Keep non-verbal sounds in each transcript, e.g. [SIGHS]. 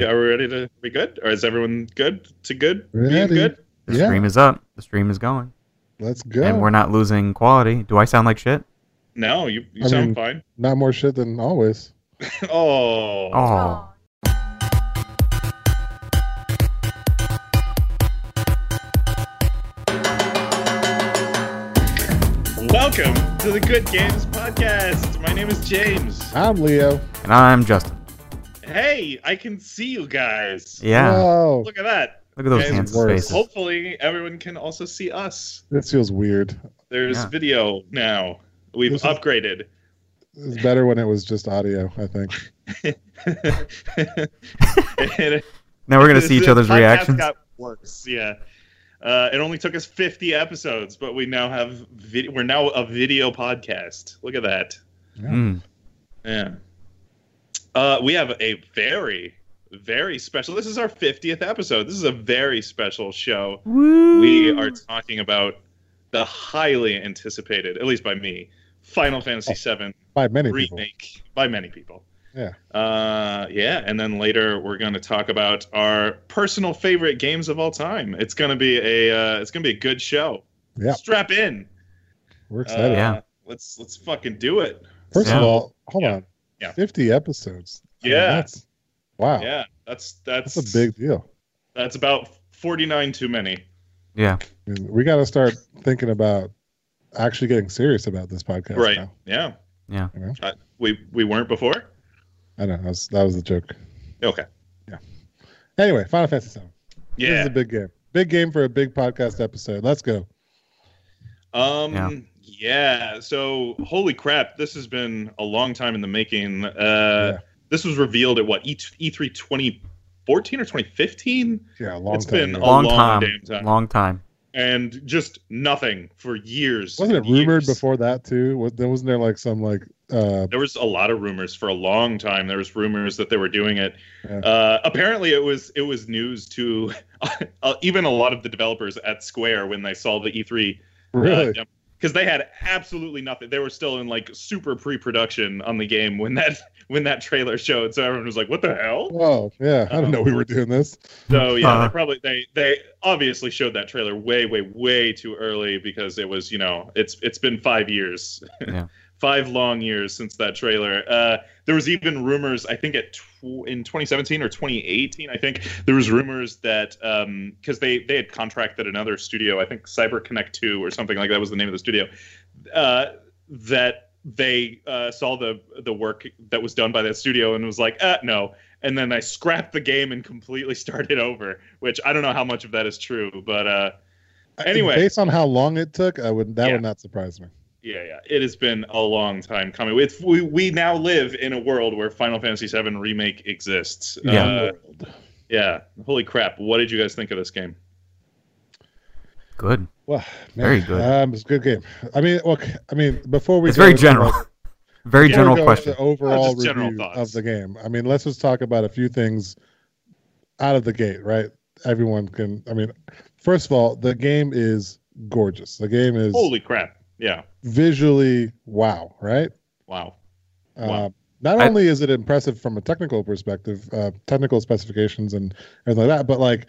Are we ready to be good? Or is everyone good to good? Being Ready. good? The Yeah. stream is up. The stream is going. Let's go. And we're not losing quality. Do I sound like shit? No, you, you I sound mean- fine. Not more shit than always. [LAUGHS] Oh. Oh. Welcome to the Good Games Podcast. My name is James. I'm Leo. And I'm Justin. Hey, I can see you guys. Yeah. Whoa. Look at that. Look at those Guys, handsome faces. Hopefully, everyone can also see us. This feels weird. There's Yeah. video now. We've This is- upgraded. It's better when it was just audio, I think. And [LAUGHS] Now we're gonna see each the other's podcast reactions. Got worse, yeah. Uh, it only took us 50 episodes, but we now have vid- we're now a video podcast. Look at that. Mm. Yeah. Uh, we have a very, very special. This is our 50th episode. This is a very special show. We are talking about the highly anticipated, at least by me, Final Fantasy VII By many people. remake by many people. Yeah. Uh, yeah, and then later we're going to talk about our personal favorite games of all time. It's going to be a uh, it's going to be a good show. Yeah. Strap in. We're excited. Uh, Yeah. Let's let's fucking do it. First of all, hold Yeah. on. Yeah. 50 episodes. I mean, Yeah. that's, wow. Yeah, that's that's That's a big deal. That's about 49 too many. Yeah. I mean, we got to start thinking about actually getting serious about this podcast. right. Now. Yeah. Yeah. You know? Uh, we we weren't before. I know. That was, that was the joke. Okay. Yeah. Anyway, Final Fantasy VII. This is a big game. Big game for a big podcast episode. Let's go. Um. Yeah. Yeah. So holy crap, this has been a long time in the making. Uh, Yeah. this was revealed at what E E3 2014 or 2015, Yeah, a long It's time been ago. a Long long time. damn time. Long time. and just nothing for years. Wasn't it and rumored before that too? Was, there wasn't there like some like uh There was a lot of rumors for a long time. There was rumors that they were doing it. Yeah. Uh, apparently, it was it was news to [LAUGHS] uh, even a lot of the developers at Square when they saw the E3 really? Because they had absolutely nothing. They were still in like super pre-production on the game when that when that trailer showed. So everyone was like, "What the hell?" Whoa, yeah. I didn't know we were doing this. So yeah, Uh-huh. they probably they they obviously showed that trailer way way way too early because it was you know it's it's been five years, Yeah. [LAUGHS] five long years since that trailer. Uh, there was even rumors I think at tw- in 2017 or 2018 I think there was rumors that because they they had contracted another studio I think CyberConnect 2 or something like that was the name of the studio uh, that they uh, saw the the work that was done by that studio and was like, uh, no. And then I scrapped the game and completely [LAUGHS] started over, which I don't know how much of that is true, but uh, Anyway. based on how long it took, I would that Yeah. would not surprise me. Yeah, yeah, it has been a long time coming. It's, we we now live in a world where Final Fantasy VII remake exists. Yeah. Uh, yeah. Holy crap! What did you guys think of this game? Good. Well, man, Very good. Um, it's a good game. I mean, look, I mean, before we It's go very general. like, [LAUGHS] Very Yeah. general go question. into overall just general review thoughts. of the game. I mean, let's just talk about a few things out of the gate, right? Everyone can. I mean, first of all, the game is gorgeous. The game is Holy crap! Yeah. visually wow, right? Wow. Uh, Wow. not I- only is it impressive from a technical perspective, uh, technical specifications and everything like that, but like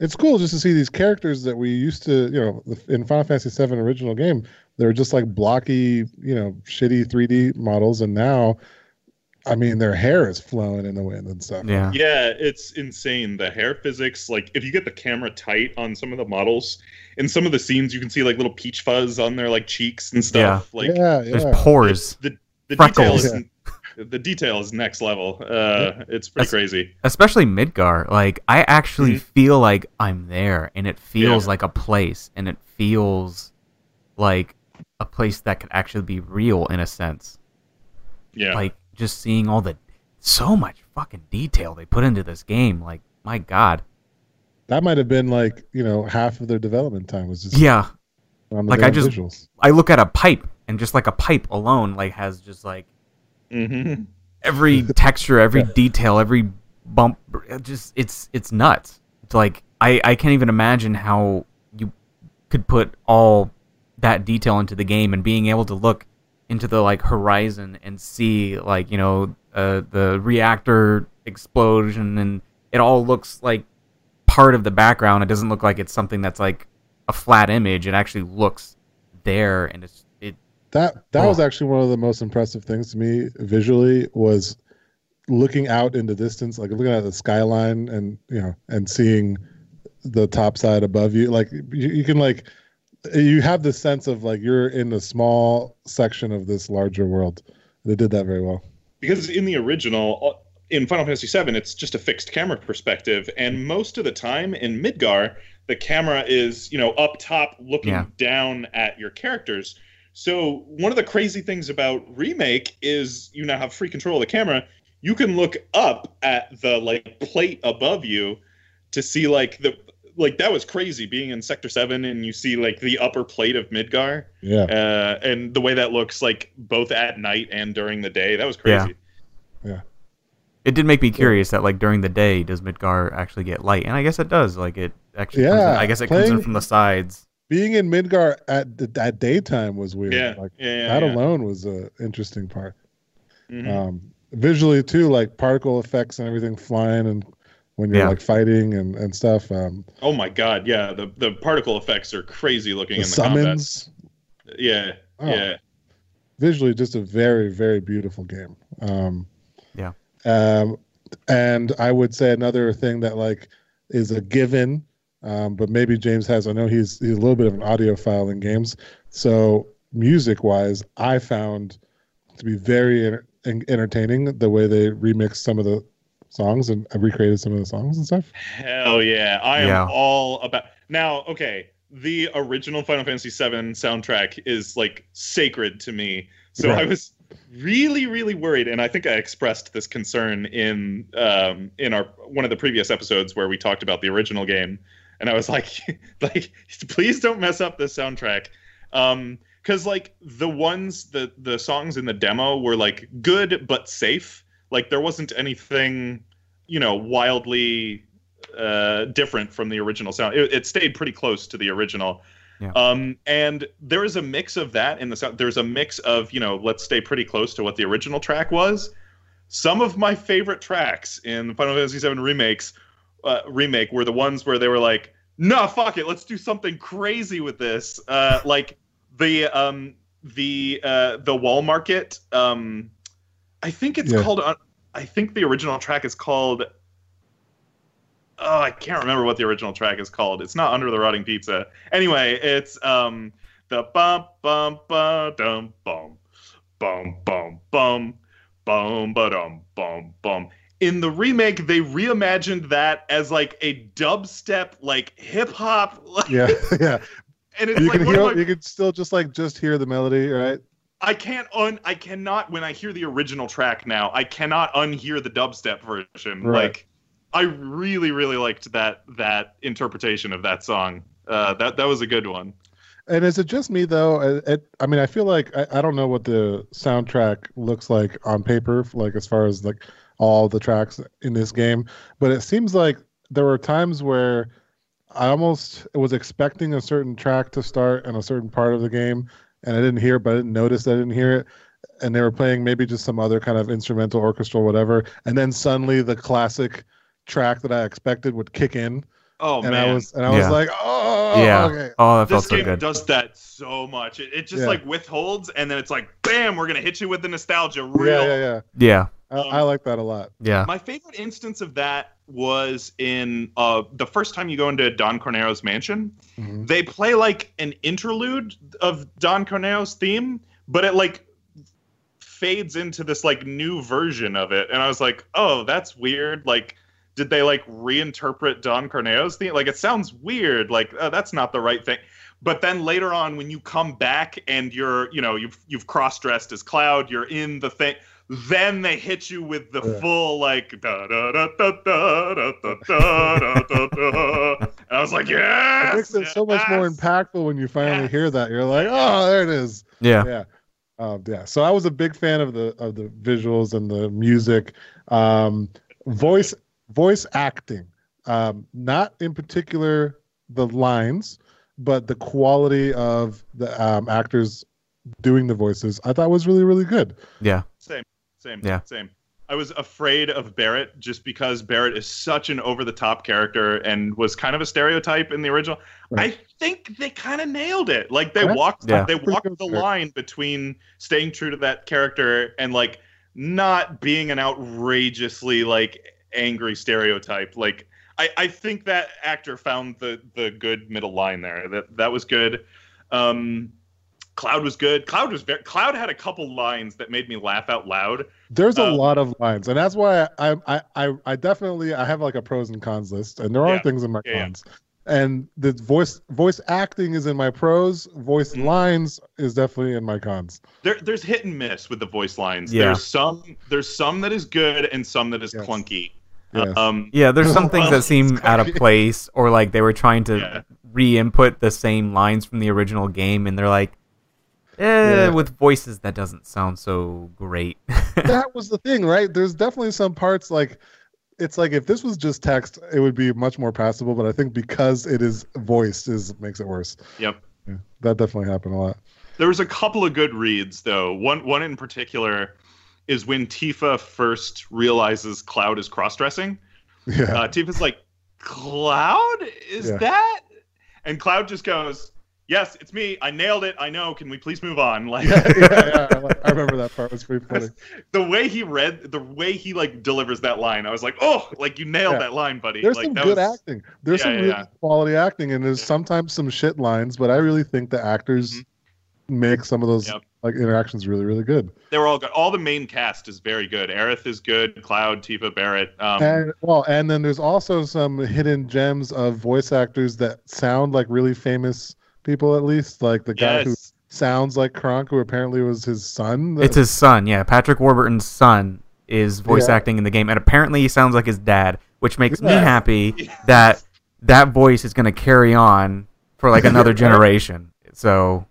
it's cool just to see these characters that we used to, you know, in Final Fantasy VII original game, they were just like blocky, you know, shitty 3D models, and now, I mean, their hair is flowing in the wind and stuff. Yeah. Yeah, it's insane. The hair physics, like if you get the camera tight on some of the models, in some of the scenes you can see like little peach fuzz on their like cheeks and stuff. Like yeah, There's yeah. pores. the the detail freckles. is the detail is next level. Uh, it's pretty That's- crazy. especially Midgar. Like I actually Mhm. feel like I'm there, and it feels Yeah. like a place, and it feels like a place that could actually be real in a sense. Yeah, Like just seeing all the so much fucking detail they put into this game. Like my god. That might have been like you know half of their development time was just Yeah, on the Like, I just- visuals. I look at a pipe, and just like a pipe alone, like has just like hmm every [LAUGHS] texture, every detail, every bump. Just it's it's nuts. It's like I I can't even imagine how you could put all that detail into the game and being able to look into the like horizon and see like you know uh, the reactor explosion and it all looks like part of the background. It doesn't look like it's something that's like a flat image. It actually looks there, and it's it. That that Oh. was actually one of the most impressive things to me visually was looking out in the distance, like looking at the skyline and you know and seeing the top side above you. Like you, you can like you have this sense of like you're in a small section of this larger world. They did that very well. because in the original uh, in Final Fantasy VII, it's just a fixed camera perspective, and most of the time in Midgar, the camera is you know up top looking Yeah. down at your characters. So one of the crazy things about remake is you now have free control of the camera. You can look up at the like plate above you to see like the like that was crazy being in Sector Seven and you see like the upper plate of Midgar Yeah. uh, and the way that looks like both at night and during the day. That was crazy. Yeah. yeah. It did make me curious that like during the day, does Midgar actually get light? And I guess it does. Like it actually. comes in- Yeah, I guess it comes in from the sides. Being in Midgar at the, at daytime was weird. Yeah, Like yeah, yeah, that yeah. alone was a interesting part. Mhm. um, visually too, like particle effects and everything flying and when you're Yeah. like fighting and, and stuff. Um, oh my god, yeah, the the particle effects are crazy looking the in the combat. summons, Yeah, Oh. yeah. visually, just a very very beautiful game. Um, Yeah. Um, and I would say another thing that like is a given, um, but maybe James has. I know he's he's a little bit of an audiophile in games, so music wise, I found to be very enter- en- entertaining the way they remixed some of the songs and I recreated some of the songs and stuff. Hell yeah. I am all about now, okay. The original Final Fantasy VII soundtrack is like sacred to me. So Right. I was really, really worried, and I think I expressed this concern in um, in our one of the previous episodes where we talked about the original game, and I was like, [LAUGHS] like, please don't mess up this soundtrack. Um, because like the ones the the songs in the demo were like good but safe like there wasn't anything you know wildly uh different from the original sound. It, it stayed pretty close to the original. Yeah. um and there is a mix of that in the sound. There's a mix of you know let's stay pretty close to what the original track was. Some of my favorite tracks in final fantasy 7 remakes uh, remake were the ones where they were like no fuck it let's do something crazy with this. Uh like the um the uh the wall market um i think it's Yeah. called uh, i think the original track is called oh i can't remember what the original track is called it's not under the rotting pizza anyway it's um the bum bum ba dum bum bum bum bum bum ba dum bum bum in the remake they reimagined that as like a dubstep like hip hop [LAUGHS] Yeah, [LAUGHS] yeah. and it's You like can hear, my- you can still just like just hear the melody, right? I can't un I cannot when I hear the original track now, I cannot unhear the dubstep version. Right. Like I really, really liked that that interpretation of that song. Uh, that that was a good one. And is it just me though? It, it, I mean, I feel like I, I don't know what the soundtrack looks like on paper, like as far as like all the tracks in this game, but it seems like there were times where I almost was expecting a certain track to start in a certain part of the game, and I didn't hear, but I didn't notice I didn't hear it. And they were playing maybe just some other kind of instrumental, orchestral, whatever, and then suddenly the classic track that I expected would kick in, Oh and man. I was and I was like, oh, yeah. okay. Oh, that felt this so game good. does that so much. It, it just Yeah. like withholds and then it's like bam, we're gonna hit you with the nostalgia real yeah, yeah, yeah. Yeah. I, Um, I like that a lot. Yeah. My favorite instance of that was in uh, the first time you go into Don Corneo's mansion. Mhm. They play like an interlude of Don Corneo's theme, but it like fades into this like new version of it, and I was like, oh, that's weird. Like, did they like reinterpret Don Corneo's theme? Like, it sounds weird. Like, uh, that's not the right thing. But then later on, when you come back and you're, you know, you've you've cross dressed as Cloud, you're in the thing. Then they hit you with the Yeah. full like da da da da da da da da da da da. And I was like, yes. It makes it so much more yes." impactful when you finally Yes. hear that. You're like, oh, there it is. Yeah. Yeah. Um, yeah. So I was a big fan of the of the visuals and the music, um, voice voice acting. Um, not in particular the lines, but the quality of the um, actors doing the voices. I thought was really really good. Yeah. Same, Yeah. same. I was afraid of Barret just because Barret is such an over the top character and was kind of a stereotype in the original. Right. I think they kind of nailed it. Like they That's- walked Yeah. they walked the line between staying true to that character and like not being an outrageously like angry stereotype. Like I, I think that actor found the the good middle line there. That that was good. Um, Cloud was good. Cloud was very. Cloud had a couple lines that made me laugh out loud. There's a Um, lot of lines, and that's why I, I, I, I definitely I have like a pros and cons list, and there are Yeah. things in my Yeah, yeah. cons. And the voice voice acting is in my pros. Voice Mhm. lines is definitely in my cons. There, there's hit and miss with the voice lines. Yeah. There's some. There's some that is good and some that is Yes. clunky. Yes. Um, Yeah, there's some things that seem out of place, or like they were trying to Yeah. re-input the same lines from the original game, and they're like, eh, Yeah. with voices that doesn't sound so great. [LAUGHS] that was the thing, right? There's definitely some parts like it's like if this was just text, it would be much more passable. But I think because it is voiced, is makes it worse. Yep. Yeah, that definitely happened a lot. There was a couple of good reads though. One one in particular is when Tifa first realizes Cloud is cross dressing. Yeah, Uh, Tifa's like, Cloud is Yeah. that? And Cloud just goes, Yes, it's me. I nailed it. I know. Can we please move on? [LAUGHS] Like yeah, yeah, yeah. I remember that part. It was pretty funny. [LAUGHS] the way he read, the way he like delivers that line, I was like, oh, like you nailed that line, buddy. There's like, some good was, acting. There's some really quality acting, and there's sometimes some shit lines, but I really think the actors Mhm. make some of those Yep. like interactions really, really good. They were all good. All the main cast is very good. Aerith is good. Cloud, Tifa, Barret. Um, and well, and then there's also some hidden gems of voice actors that sound like really famous people, at least like the guy who sounds like Kronk, who apparently was his son. it's his son, yeah. Patrick Warburton's son is voice Yeah. acting in the game, and apparently he sounds like his dad, which makes me happy [LAUGHS] Yes. that that voice is going to carry on for like another [LAUGHS] generation. So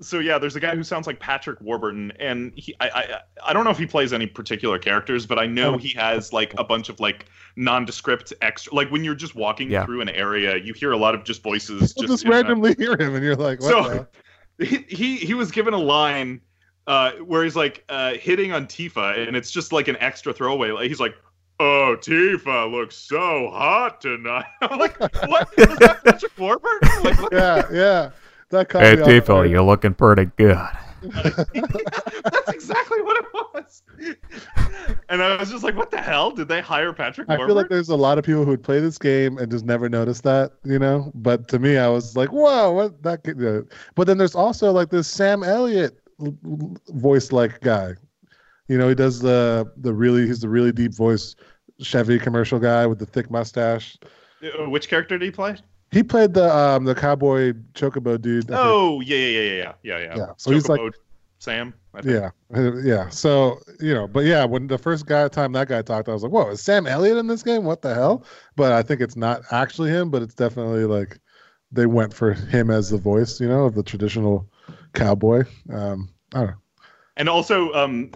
So yeah, there's a guy who sounds like Patrick Warburton, and he, I, I, I don't know if he plays any particular characters, but I know Oh. he has like a bunch of like nondescript extra. Like when you're just walking Yeah. through an area, you hear a lot of just voices. You'll just just in that- randomly hear him, and you're like, what So- the? [LAUGHS] he, he he was given a line uh, where he's like uh, hitting on Tifa, and it's just like an extra throwaway. Like, He's like, "Oh, Tifa looks so hot tonight." [LAUGHS] I'm like, "What? Is that Patrick Warburton?" Like, what? yeah, yeah. That caught me off guard. you're looking pretty good. [LAUGHS] That's exactly what it was. And I was just like, "What the hell? Did they hire Patrick I Warburton?" feel like there's a lot of people who would play this game and just never notice that, you know. But to me, I was like, "Whoa, what that?" Could, yeah. But then there's also like this Sam Elliott voice like guy. You know, he does the the really he's the really deep voice Chevy commercial guy with the thick mustache. Uh, Which character did he play? He played the um the cowboy chocobo dude. Oh, yeah, yeah, yeah, yeah, yeah, yeah. Yeah, so he's like- Sam. I think. Yeah, uh, yeah. So you know, but yeah, when the first guy time that guy talked, I was like, "Whoa, is Sam Elliott in this game? What the hell?" But I think it's not actually him, but it's definitely like they went for him as the voice, you know, of the traditional cowboy. Um, I don't know. And also, um,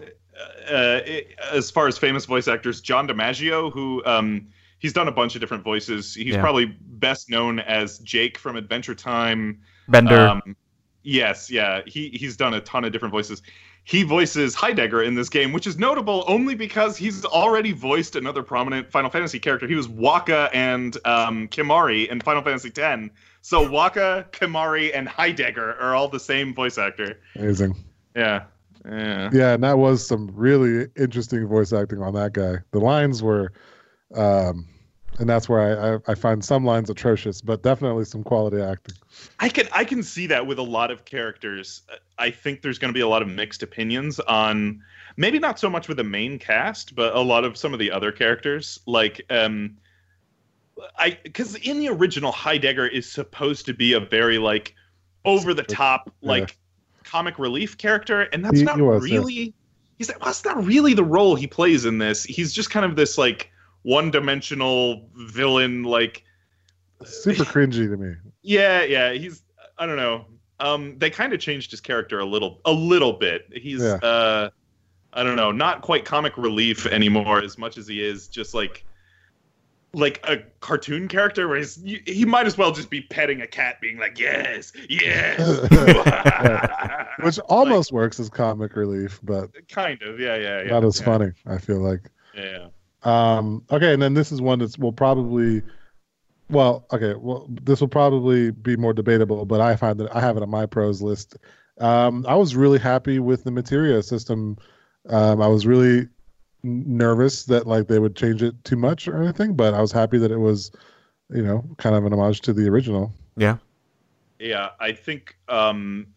uh, it- as far as famous voice actors, John DiMaggio, who um, he's done a bunch of different voices. He's Yeah. probably best known as Jake from Adventure Time. Bender. Um, yes, yeah, he he's done a ton of different voices. He voices Heidegger in this game, which is notable only because he's already voiced another prominent Final Fantasy character. He was Wakka and um, Kimahri in Final Fantasy X. So Wakka, Kimahri, and Heidegger are all the same voice actor. Amazing. Yeah, yeah. Yeah, and that was some really interesting voice acting on that guy. The lines were, um, and that's where I, I, I find some lines atrocious, but definitely some quality acting. I can I can see that with a lot of characters. I think there's going to be a lot of mixed opinions on maybe not so much with the main cast, but a lot of some of the other characters. Like um, I because in the original Heidegger is supposed to be a very like over the top Yeah. like comic relief character, and that's He- not he was, yeah. really. He's well, that's not really the role he plays in this. He's just kind of this like one-dimensional villain, like Super cringy to me. yeah, yeah, he's I don't know. Um they kind of changed his character a little a little bit. He's Yeah. uh I don't know, not quite comic relief anymore as much as he is just like like a cartoon character where he's he, might as well just be petting a cat being like, "Yes. Yes." [LAUGHS] which [LAUGHS] almost works as comic relief, but kind of. Yeah, yeah, yeah. not as yeah, funny. I feel like. Yeah. Um, okay, and then this is one that's will probably, well, okay, well, this will probably be more debatable, but I find that I have it on my pros list. Um, I was really happy with the materia system. Um, I was really nervous that like they would change it too much or anything, but I was happy that it was, you know, kind of an homage to the original. Yeah. Yeah, I think, um,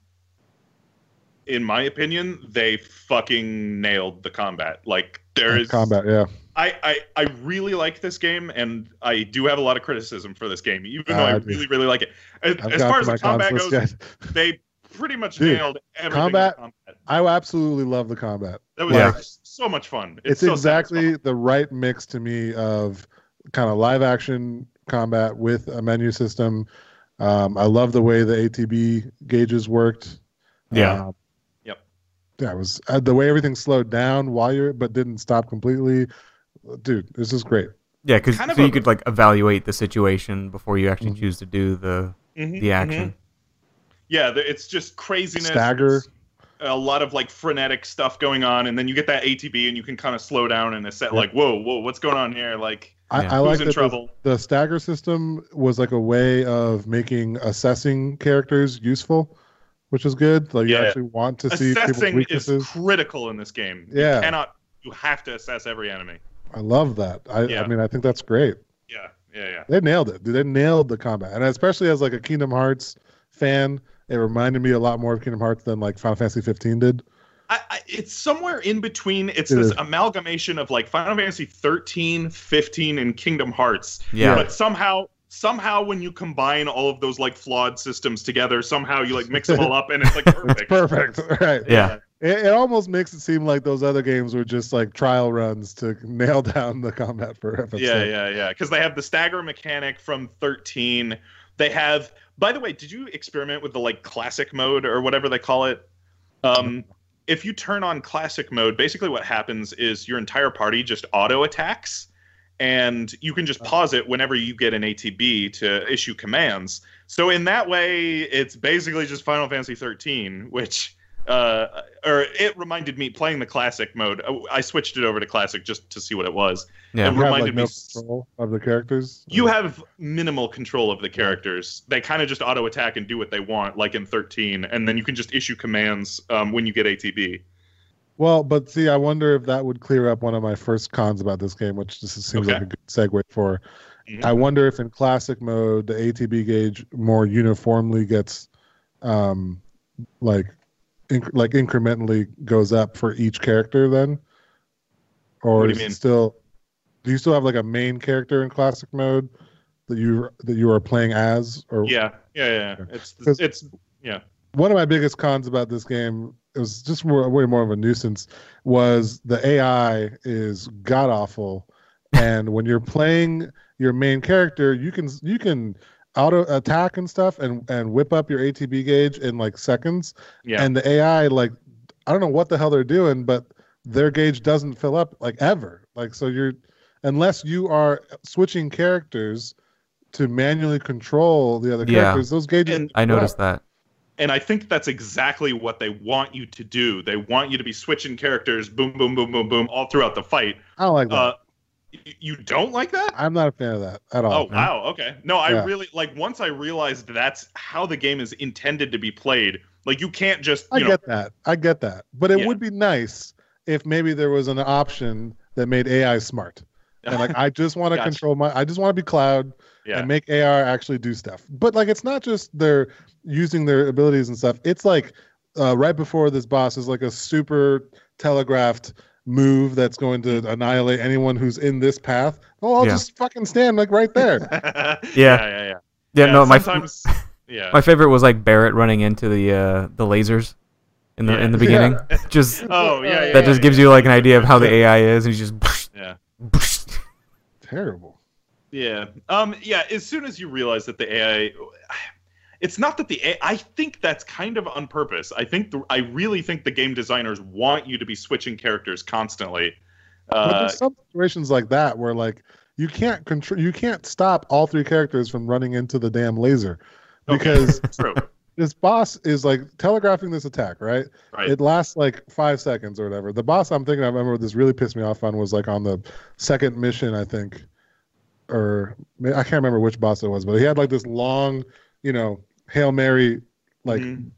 in my opinion, they fucking nailed the combat. Like there is combat, yeah. I, I, I really like this game, and I do have a lot of criticism for this game, even though Ah, I I really, really like it. As, as far as the combat goes, yet. they pretty much Dude, nailed everything. in combat- combat. I absolutely love the combat. That was like, so much fun. It's, so exactly satisfying. the right mix to me of kind of live action combat with a menu system. Um, I love the way the ATB gauges worked. Yeah. Um, Yep. Yeah, it was uh, the way everything slowed down while you're, but didn't stop completely. Dude, this is great. Yeah, because Kind of so you a- could like evaluate the situation before you actually Mhm. choose to do the Mhm, the mhm. action. Yeah, it's just craziness. Stagger. It's A lot of like frenetic stuff going on, and then you get that ATB, and you can kind of slow down and assess, Yep. like, whoa, whoa, what's going on here? Like, I, Yeah. I like in that the, trouble? the stagger system was like a way of making assessing characters useful, which is good. Like you actually want to see people's Assessing is critical in this game. Yeah. You cannot. You have to assess every enemy. I love that. I, Yeah. I mean, I think that's great. Yeah, yeah, yeah. They nailed it. Dude, they nailed the combat, and especially as like a Kingdom Hearts fan, it reminded me a lot more of Kingdom Hearts than like Final Fantasy 15 did. I, I, it's somewhere in between. It's It this is. amalgamation of like Final Fantasy 13, 15, and Kingdom Hearts. Yeah. But somehow, somehow, when you combine all of those like flawed systems together, somehow you like mix them all up, and it's like perfect. [LAUGHS] It's perfect, [LAUGHS] right? Yeah. It, it almost makes it seem like those other games were just like trial runs to [LAUGHS] nail down the combat for FF7. Yeah, yeah, yeah. Because they have the stagger mechanic from 13. They have. By the way, did you experiment with the like classic mode or whatever they call it? Um, if you turn on classic mode, basically what happens is your entire party just auto attacks, and you can just pause it whenever you get an ATB to issue commands. So in that way, it's basically just Final Fantasy 13, which. Uh, or it reminded me playing the classic mode. I switched it over to classic just to see what it was. Yeah. It You have, reminded like, me no control of the characters. you have minimal control of the characters. They kind of just auto attack and do what they want, like in 13, and then you can just issue commands um, when you get ATB. Well, but see, I wonder if that would clear up one of my first cons about this game, which just seems like a good segue for. Mhm. I wonder if in classic mode the ATB gauge more uniformly gets, um, like, inc- like incrementally goes up for each character then, or do you still? Do you still have like a main character in classic mode that you that you are playing as, or Yeah, yeah, yeah. It's 'Cause- it's yeah. one of my biggest cons about this game it was just more, way more of a nuisance was the ai is god awful and when you're playing your main character you can you can auto attack and stuff and and whip up your atb gauge in like seconds Yeah. and the ai like i don't know what the hell they're doing but their gauge doesn't fill up like ever like so you're unless you are switching characters to manually control the other characters, Yeah. characters those gauges And- I noticed that. and I think that's exactly what they want you to do. They want you to be switching characters, boom, boom, boom, boom, boom, all throughout the fight. i don't like that Uh, y- you don't like that? I'm not a fan of that at all. Oh wow, okay. No, I Yeah. really like once I realized that's how the game is intended to be played. Like you can't just I know, get that. I get that. But it Yeah. would be nice if maybe there was an option that made AI smart. And like I just want to [LAUGHS] Gotcha. control my I just want to be cloud yeah. and make AR actually do stuff. But like it's not just they're using their abilities and stuff. It's like uh, right before this boss is like a super telegraphed move that's going to annihilate anyone who's in this path. Oh, I'll Yeah. just fucking stand like right there. [LAUGHS] yeah, yeah, yeah. Yeah, no, my sometimes, yeah. my favorite was like Barret running into the uh, the lasers in the Yeah. in the beginning. [LAUGHS] Just Oh yeah, yeah. that just yeah, gives you like an idea of how the AI is, and he's just [LAUGHS] Yeah. Terrible. Yeah. Um. Yeah. As soon as you realize that the AI, it's not that the AI. I think that's kind of on purpose. I think the, I really think the game designers want you to be switching characters constantly. But Uh, there's some situations like that where like you can't control you can't stop all three characters from running into the damn laser because [LAUGHS] true. this boss is like telegraphing this attack, right? Right. It lasts like five seconds or whatever. The boss I'm thinking I remember this really pissed me off on was like on the second mission, I think, or I can't remember which boss it was, but he had like this long, you know, hail mary, like Mhm.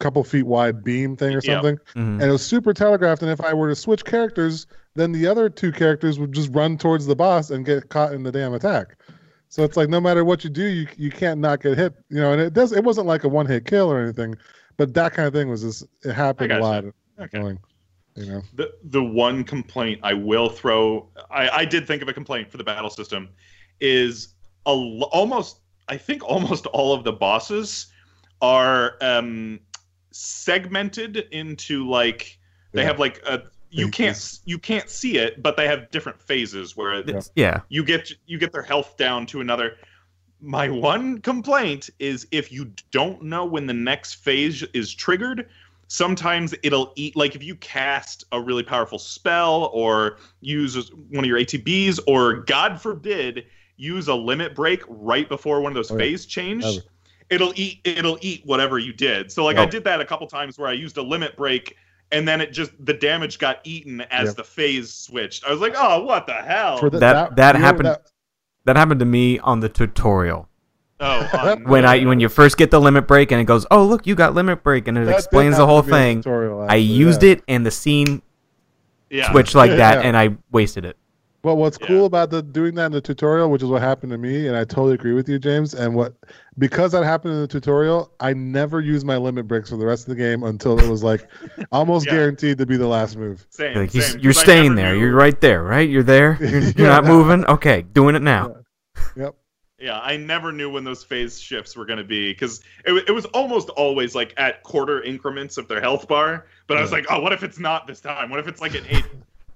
couple feet wide beam thing or Yeah. something, Mhm. and it was super telegraphed. And if I were to switch characters, then the other two characters would just run towards the boss and get caught in the damn attack. So it's like no matter what you do, you you can't not get hit. You know, and it does. It wasn't like a one hit kill or anything, but that kind of thing was just it happened a gotcha. lot. Okay. Annoying, You know, The the one complaint I will throw, I, I did think of a complaint for the battle system, is a almost I think almost [LAUGHS] all of the bosses are um, segmented into like they Yeah. have like a you can't you can't see it, but they have different phases where yeah. you get you get their health down to another my one complaint is if you don't know when the next phase is triggered sometimes it'll eat like if you cast a really powerful spell or use one of your atbs or god forbid use a limit break right before one of those Oh, yeah. phase change Ever. it'll eat it'll eat whatever you did so like i Oh. did that a couple times where i used a limit break and then it just the damage got eaten as Yep. the phase switched i was like oh what the hell For the- That- that you know, happened- that- That happened to me on the tutorial. Oh, oh [LAUGHS] When I when you first get the limit break and it goes, "Oh, look, you got limit break," and it that explains the whole to me in the thing. tutorial, I used yeah. it and the scene yeah. switched like [LAUGHS] that Yeah. and I wasted it. But what's Yeah. cool about the doing that in the tutorial, which is what happened to me, and I totally agree with you, James. And what because that happened in the tutorial, I never used my limit breaks for the rest of the game until it was like [LAUGHS] almost Yeah. guaranteed to be the last move. Same, Like same, you, are staying there. knew- You're right there, right? You're there. [LAUGHS] You're, you're Yeah. not moving. Okay, doing it now. Yep. Yeah, I never knew when those phase shifts were going to be because it, it was almost always like at quarter increments of their health bar. But I was like, oh, what if it's not this time? What if it's like an eight?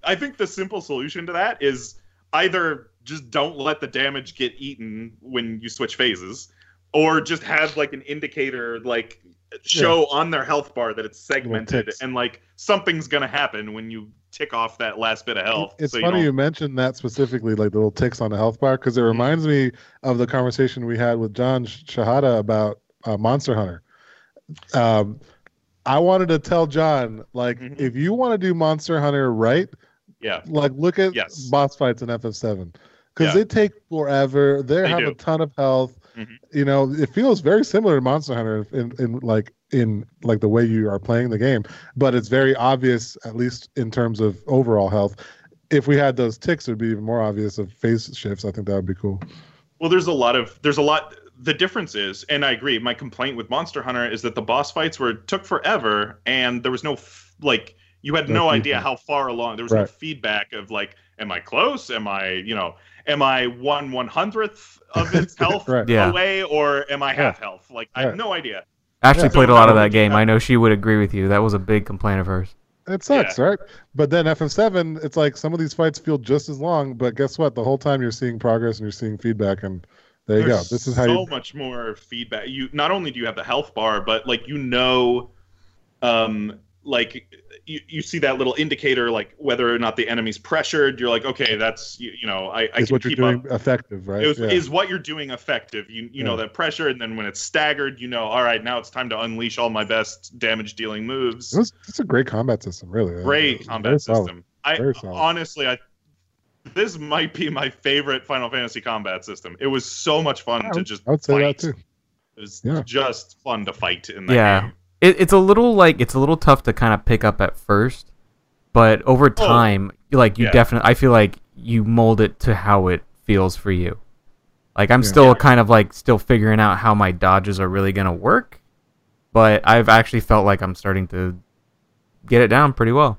I think the simple solution to that is either just don't let the damage get eaten when you switch phases, or just have like an indicator like show on their health bar that it's segmented and like something's going to happen when you tick off that last bit of health. It's so funny you, don't- mentioned that specifically, like the little ticks on the health bar, because it Mm-hmm. reminds me of the conversation we had with John Shahada about uh, Monster Hunter. Um, I wanted to tell John, like, Mhm. if you want to do Monster Hunter right, yeah. like look at Yes. boss fights in FF7 because Yeah. they take forever. They, They have do. a ton of health. Mhm. You know, it feels very similar to Monster Hunter in, in like in like the way you are playing the game, but it's very obvious, at least in terms of overall health. If we had those ticks, it would be even more obvious of phase shifts. I think that would be cool. Well, there's a lot of there's a lot. The difference is, and I agree. My complaint with Monster Hunter is that the boss fights were took forever, and there was no f- like you had No no idea how far along. There was no feedback of like, am I close? Am I you know, am I one one hundredth of its [LAUGHS] health Right. Yeah. away, or am I half health? Like I have no idea. Actually Yeah. played a lot of that game. I know she would agree with you. That was a big complaint of hers. It sucks, right? But then FF7, it's like some of these fights feel just as long, but guess what? The whole time you're seeing progress and you're seeing feedback, and there you There's go. This is how so you. much more feedback. You not only do you have the health bar, but like you know, um, like you, you see that little indicator, like whether or not the enemy's pressured. You're like, okay, that's you, you know, I, I Is can what you're keep doing up. effective, right? Is, Yeah. is what you're doing effective? You you know that pressure, and then when it's staggered, you know, all right, now it's time to unleash all my best damage dealing moves. It was, it's a great combat system, really. Great Very combat solid. system. I Very solid. honestly, I this might be my favorite Final Fantasy combat system. It was so much fun I to just I would say fight. that too. It was Yeah. just fun to fight in that Yeah. game. It, it's a little like it's a little tough to kind of pick up at first, but over oh. time, you like you Oh. yeah. definitely. I feel like you mold it to how it feels for you. Like I'm Yeah. still Yeah. kind of like still figuring out how my dodges are really gonna work, but I've actually felt like I'm starting to get it down pretty well.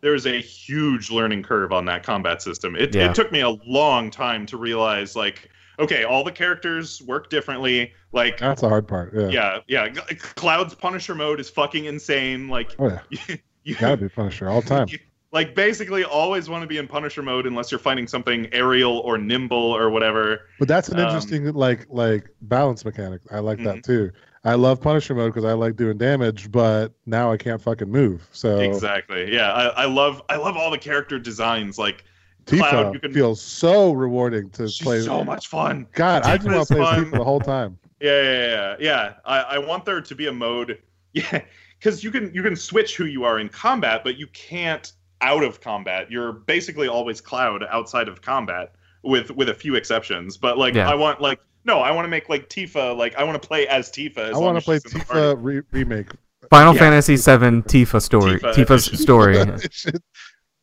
There's a huge learning curve on that combat system. It, Yeah. it took me a long time to realize, like, okay, all the characters work differently. Like, That's the hard part. Yeah. yeah, yeah, Cloud's Punisher mode is fucking insane. Like, Oh yeah. [LAUGHS] you, you Gotta be Punisher all the time. you- like basically always want to be in Punisher mode unless you're fighting something aerial or nimble or whatever. But that's an Um, interesting like like balance mechanic. I like Mhm. that too. I love Punisher mode because I like doing damage, but now I can't fucking move. So Exactly. Yeah, I, I love I love all the character designs. Like Tifa Cloud, you can- feels so rewarding to she's play. so much fun. God, I just want to play fun. Tifa the whole time. Yeah, yeah, yeah, yeah. I, I want there to be a mode, [LAUGHS] yeah, because you can you can switch who you are in combat, but you can't out of combat. You're basically always Cloud outside of combat, with with a few exceptions. But like, Yeah. I want like no, I want to make like Tifa. Like, I want to play as Tifa. As I want want to play Tifa re- remake. Final Yeah. Fantasy VII Tifa story. Tifa Tifa's edition. story. [LAUGHS]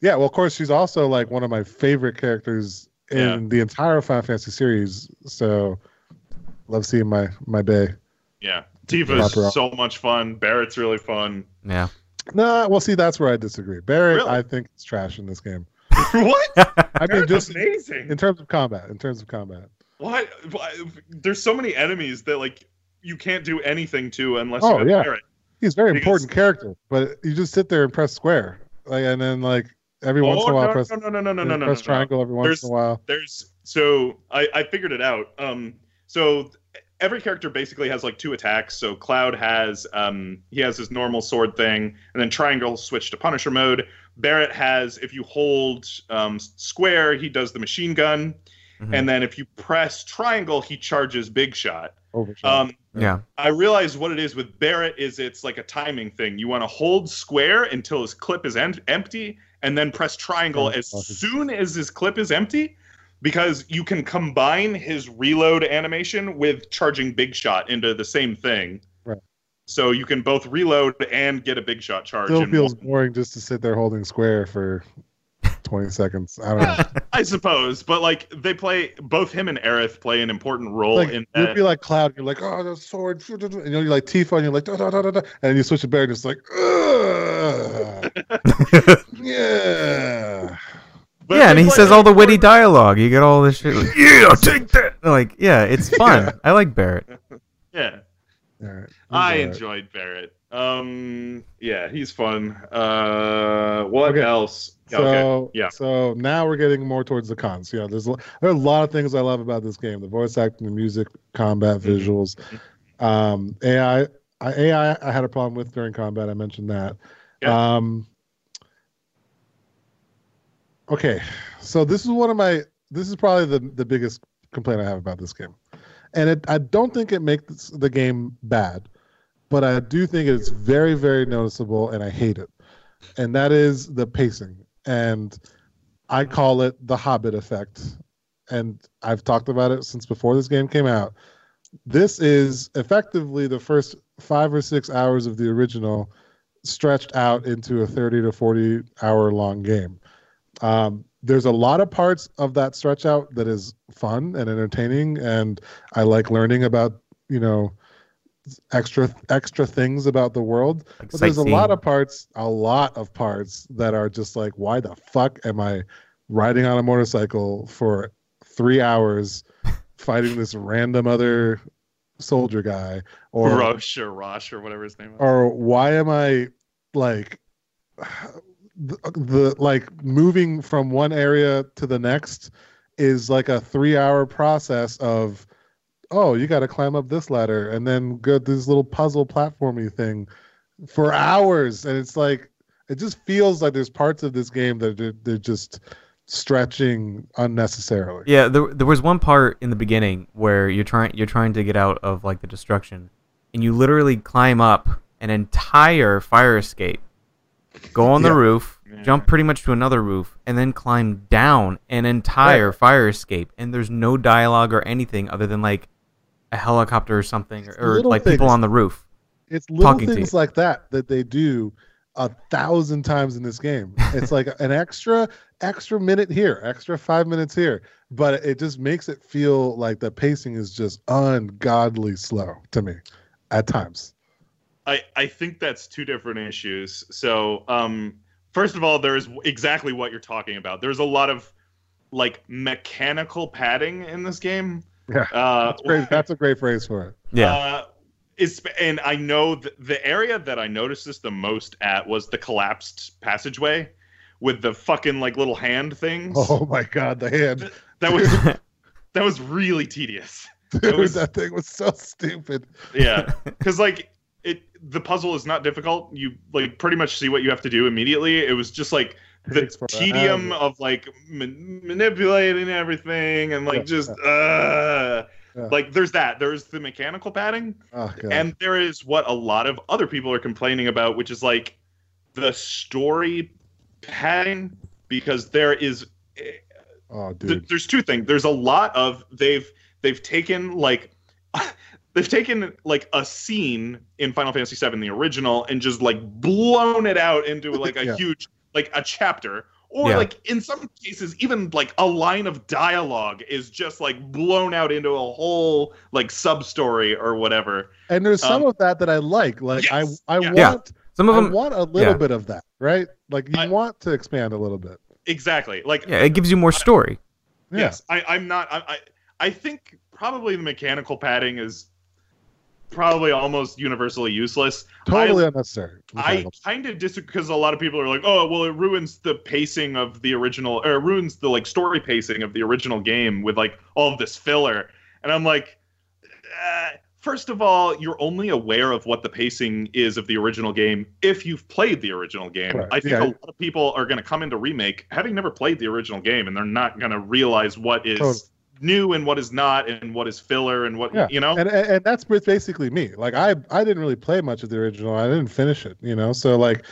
It should- yeah, well, of course, she's also like one of my favorite characters in Yeah. the entire Final Fantasy series. So, love seeing my my bay. Yeah, Tifa Drop is off. so much fun. Barret's really fun. Yeah. Nah, well, see, that's where I disagree. Barret, Really? I think is trash in this game. [LAUGHS] what? [LAUGHS] I mean, Barret's just amazing. in terms of combat. In terms of combat. What? Why- There's so many enemies that like you can't do anything to unless Oh, you have yeah. Barret. He's a very Because- important character, but you just sit there and press square, like, and then like every once oh, in a while no, press, no, no, no, no, no, no, no, press no. triangle every once There's- in a while. There's so I I figured it out. Um, so every character basically has like two attacks. So Cloud has um he has his normal sword thing, and then Triangle switch to Punisher mode. Barret has if you hold um, square, he does the machine gun, Mhm. and then if you press triangle, he charges Big Shot. Overshot. Um, yeah. I realized what it is with Barret is it's like a timing thing. You want to hold square until his clip is en- empty, and then press triangle Oh, as soon as his clip is empty, because you can combine his reload animation with charging Big Shot into the same thing. Right. So you can both reload and get a Big Shot charge. Still feels one. boring just to sit there holding square for twenty seconds. I don't know. [LAUGHS] I suppose, but like they play both him and Aerith play an important role like in you'd that. be like Cloud, you're like, oh, the sword, [LAUGHS] and you know, you're like Tifa, and you're like, da, da, da, da, da, and then you switch to Barret, and it's like, Ugh. [LAUGHS] yeah. But yeah, and he says an all the witty dialogue. You get all this shit. Like, yeah, take that. Like, yeah, it's fun. I like Barret. Yeah. All right. I Enjoy enjoyed Barret. Um, yeah, he's fun. Uh, what Okay. else? So, okay. Yeah. so now we're getting more towards the cons. Yeah, there's a, there are a lot of things I love about this game: the voice acting, the music, combat, Mhm. visuals, um, AI. I, AI, I had a problem with during combat. I mentioned that. Yeah. Um, okay, so this is one of my. This is probably the the biggest complaint I have about this game, and it, I don't think it makes the game bad, but I do think it's very very noticeable, and I hate it and that is the pacing. And I call it the Hobbit effect. And I've talked about it since before this game came out. This is effectively the first five or six hours of the original stretched out into a 30 to 40 hour long game. Um, there's a lot of parts of that stretch out that is fun and entertaining, and I like learning about, you know, extra extra things about the world Like but there's a lot of parts, a lot of parts that are just like, why the fuck am I riding on a motorcycle for three hours [LAUGHS] fighting this random other soldier guy? Or Roche or Roche or whatever his name is. or why am I like the, the like moving from one area to the next is like a three hour process of oh you got to climb up this ladder and then go to this little puzzle platformy thing for hours and it's like it just feels like there's parts of this game that they're, they're just stretching unnecessarily Yeah, there, there was one part in the beginning where you're trying you're trying to get out of like the destruction, and you literally climb up an entire fire escape, go on the Yeah. roof, Yeah. jump pretty much to another roof, and then climb down an entire Right. fire escape, and there's no dialogue or anything other than like a helicopter or something, or, or Little like people on the roof. It's little things like that that they do a thousand times in this game. It's like [LAUGHS] an extra extra minute here, extra five minutes here, but it just makes it feel like the pacing is just ungodly slow to me at times. I, I think that's two different issues. So, um, first of all, there's exactly what you're talking about. There's a lot of like mechanical padding in this game. Yeah, Uh, That's great. That's a great phrase for it. Yeah, Uh, it's, and I know th- the area that I noticed this the most at was the collapsed passageway with the fucking like little hand things. Oh my god, the hand, That was [LAUGHS] that was really tedious. dude, was- that thing was so stupid. Yeah, [LAUGHS] because like it, the puzzle is not difficult. You like pretty much see what you have to do immediately. It was just like the tedium of like man- manipulating everything and like Yeah, just uh Yeah. Like there's that. There's the mechanical padding, Oh, and there is what a lot of other people are complaining about, which is like the story padding because there is oh, th- there's two things. There's a lot of they've they've taken like [LAUGHS] they've taken like a scene in Final Fantasy VII, the original, and just like blown it out into like a [LAUGHS] Yeah. huge like a chapter. Or Yeah. like in some cases, even like a line of dialogue is just like blown out into a whole like sub story or whatever. And there's some um, of that that I like. Like Yes, I, I yeah. Yeah. want, Some of I them, want a little yeah. bit of that, right? Like you I- want to expand a little bit. Exactly. Like yeah, it gives you more story. Yeah. Yes, I, I'm not. I, I I think probably the mechanical padding is probably almost universally useless. Totally unnecessary. I kind of disagree because a lot of people are like, "Oh, well, it ruins the pacing of the original, or it ruins the like story pacing of the original game with like all of this filler." And I'm like, uh, first of all, you're only aware of what the pacing is of the original game if you've played the original game. I think Yeah. a lot of people are going to come into remake having never played the original game, and they're not going to realize what is Totally. New and what is not, and what is filler and what Yeah. you know. and, and and that's basically me. Like I I didn't really play much of the original. I didn't finish it, you know. So like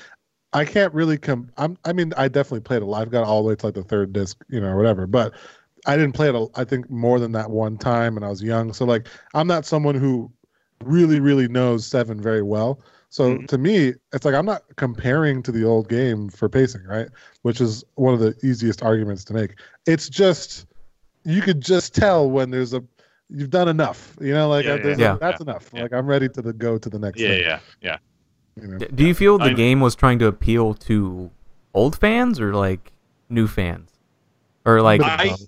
I can't really come. I'm. I mean, I definitely played a lot. I've got all the way to like the third disc, you know, or whatever. But I didn't play it. a- I think more than that one time, and I was young. So like I'm not someone who really really knows seven very well. So Mhm. to me, it's like I'm not comparing to the old game for pacing, right? Which is one of the easiest arguments to make. It's just you could just tell when there's a you've done enough, you know, like Yeah, yeah, yeah. A, that's enough. Yeah. Like I'm ready to the, go to the next yeah, thing. yeah, yeah. You know? Do you feel the I- game was trying to appeal to old fans or like new fans, or like I- both.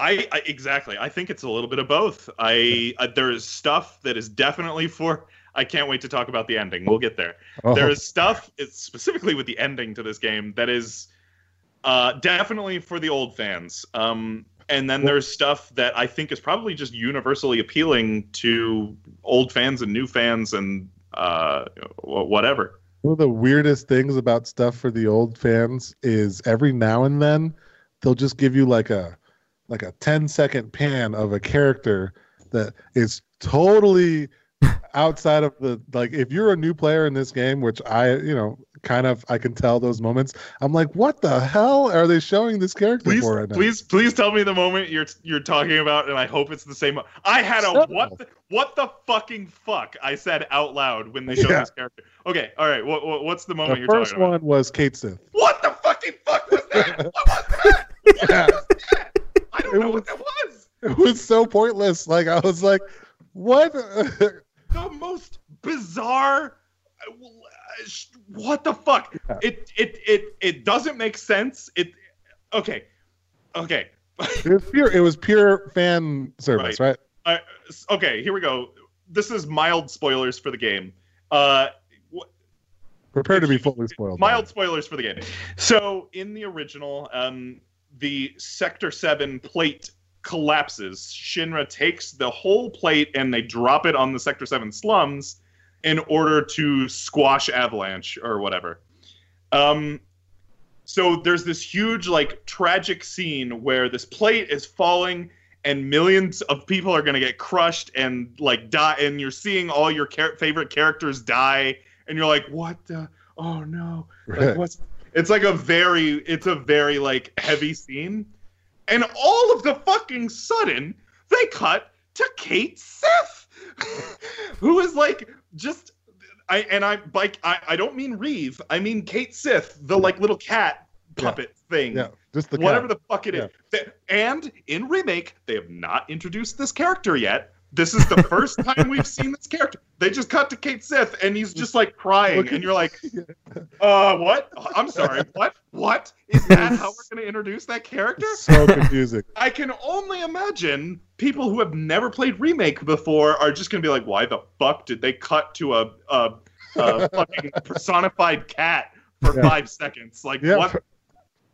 I, I exactly. I think it's a little bit of both. I uh, there is stuff that is definitely for. I can't wait to talk about the ending. We'll get there. Oh, There is stuff, it's specifically with the ending to this game, that is uh, definitely for the old fans. Um, and then there's stuff that I think is probably just universally appealing to old fans and new fans and uh, whatever. one of the weirdest things about stuff for the old fans is every now and then they'll just give you like a like a 10 second pan of a character that is totally [LAUGHS] outside of the like if you're a new player in this game which i you know kind of i can tell those moments i'm like what the hell are they showing this character Please, for right now please, please tell me the moment you're you're talking about, and I hope it's the same. I had a what the, what the fucking fuck I said out loud when they showed Yeah. this character. Okay, all right. What, what what's the moment the you're first talking about? one was Cait Sith What the fucking fuck was that? [LAUGHS] what was that? yeah. I don't It know was- what that was. it was so pointless like i was like what The most bizarre. What the fuck? Yeah. It it it it doesn't make sense. It okay, okay. it was pure it was pure fan service right, Uh, okay, here we go. This is mild spoilers for the game. Uh, prepare to be fully spoiled mild spoilers for the game. So in the original, um, the Sector Seven plate collapses. Shinra takes the whole plate and they drop it on the Sector Seven slums in order to squash Avalanche or whatever. Um, so there's this huge, like, tragic scene where this plate is falling and millions of people are going to get crushed and like die and you're seeing all your char- favorite characters die and you're like what the oh no. Like what's it's like a very it's a very like heavy scene. And all of the fucking sudden they cut to Cait Sith [LAUGHS] who is like just i and i like i, I don't mean reeve i mean Cait Sith the like little cat puppet thing yeah just the whatever cat. the fuck it is. Yeah. Th- And in remake, they have not introduced this character yet. This is the [LAUGHS] first time we've seen this character. They just cut to Cait Sith, and he's just like crying, Look and you're like, [LAUGHS] "Uh, what? I'm sorry, [LAUGHS] what? What is that? How we're going to introduce that character?" It's so confusing I can only imagine people who have never played remake before are just going to be like, "Why the fuck did they cut to a a, a [LAUGHS] fucking personified cat for Yeah. five seconds? Like Yeah. what?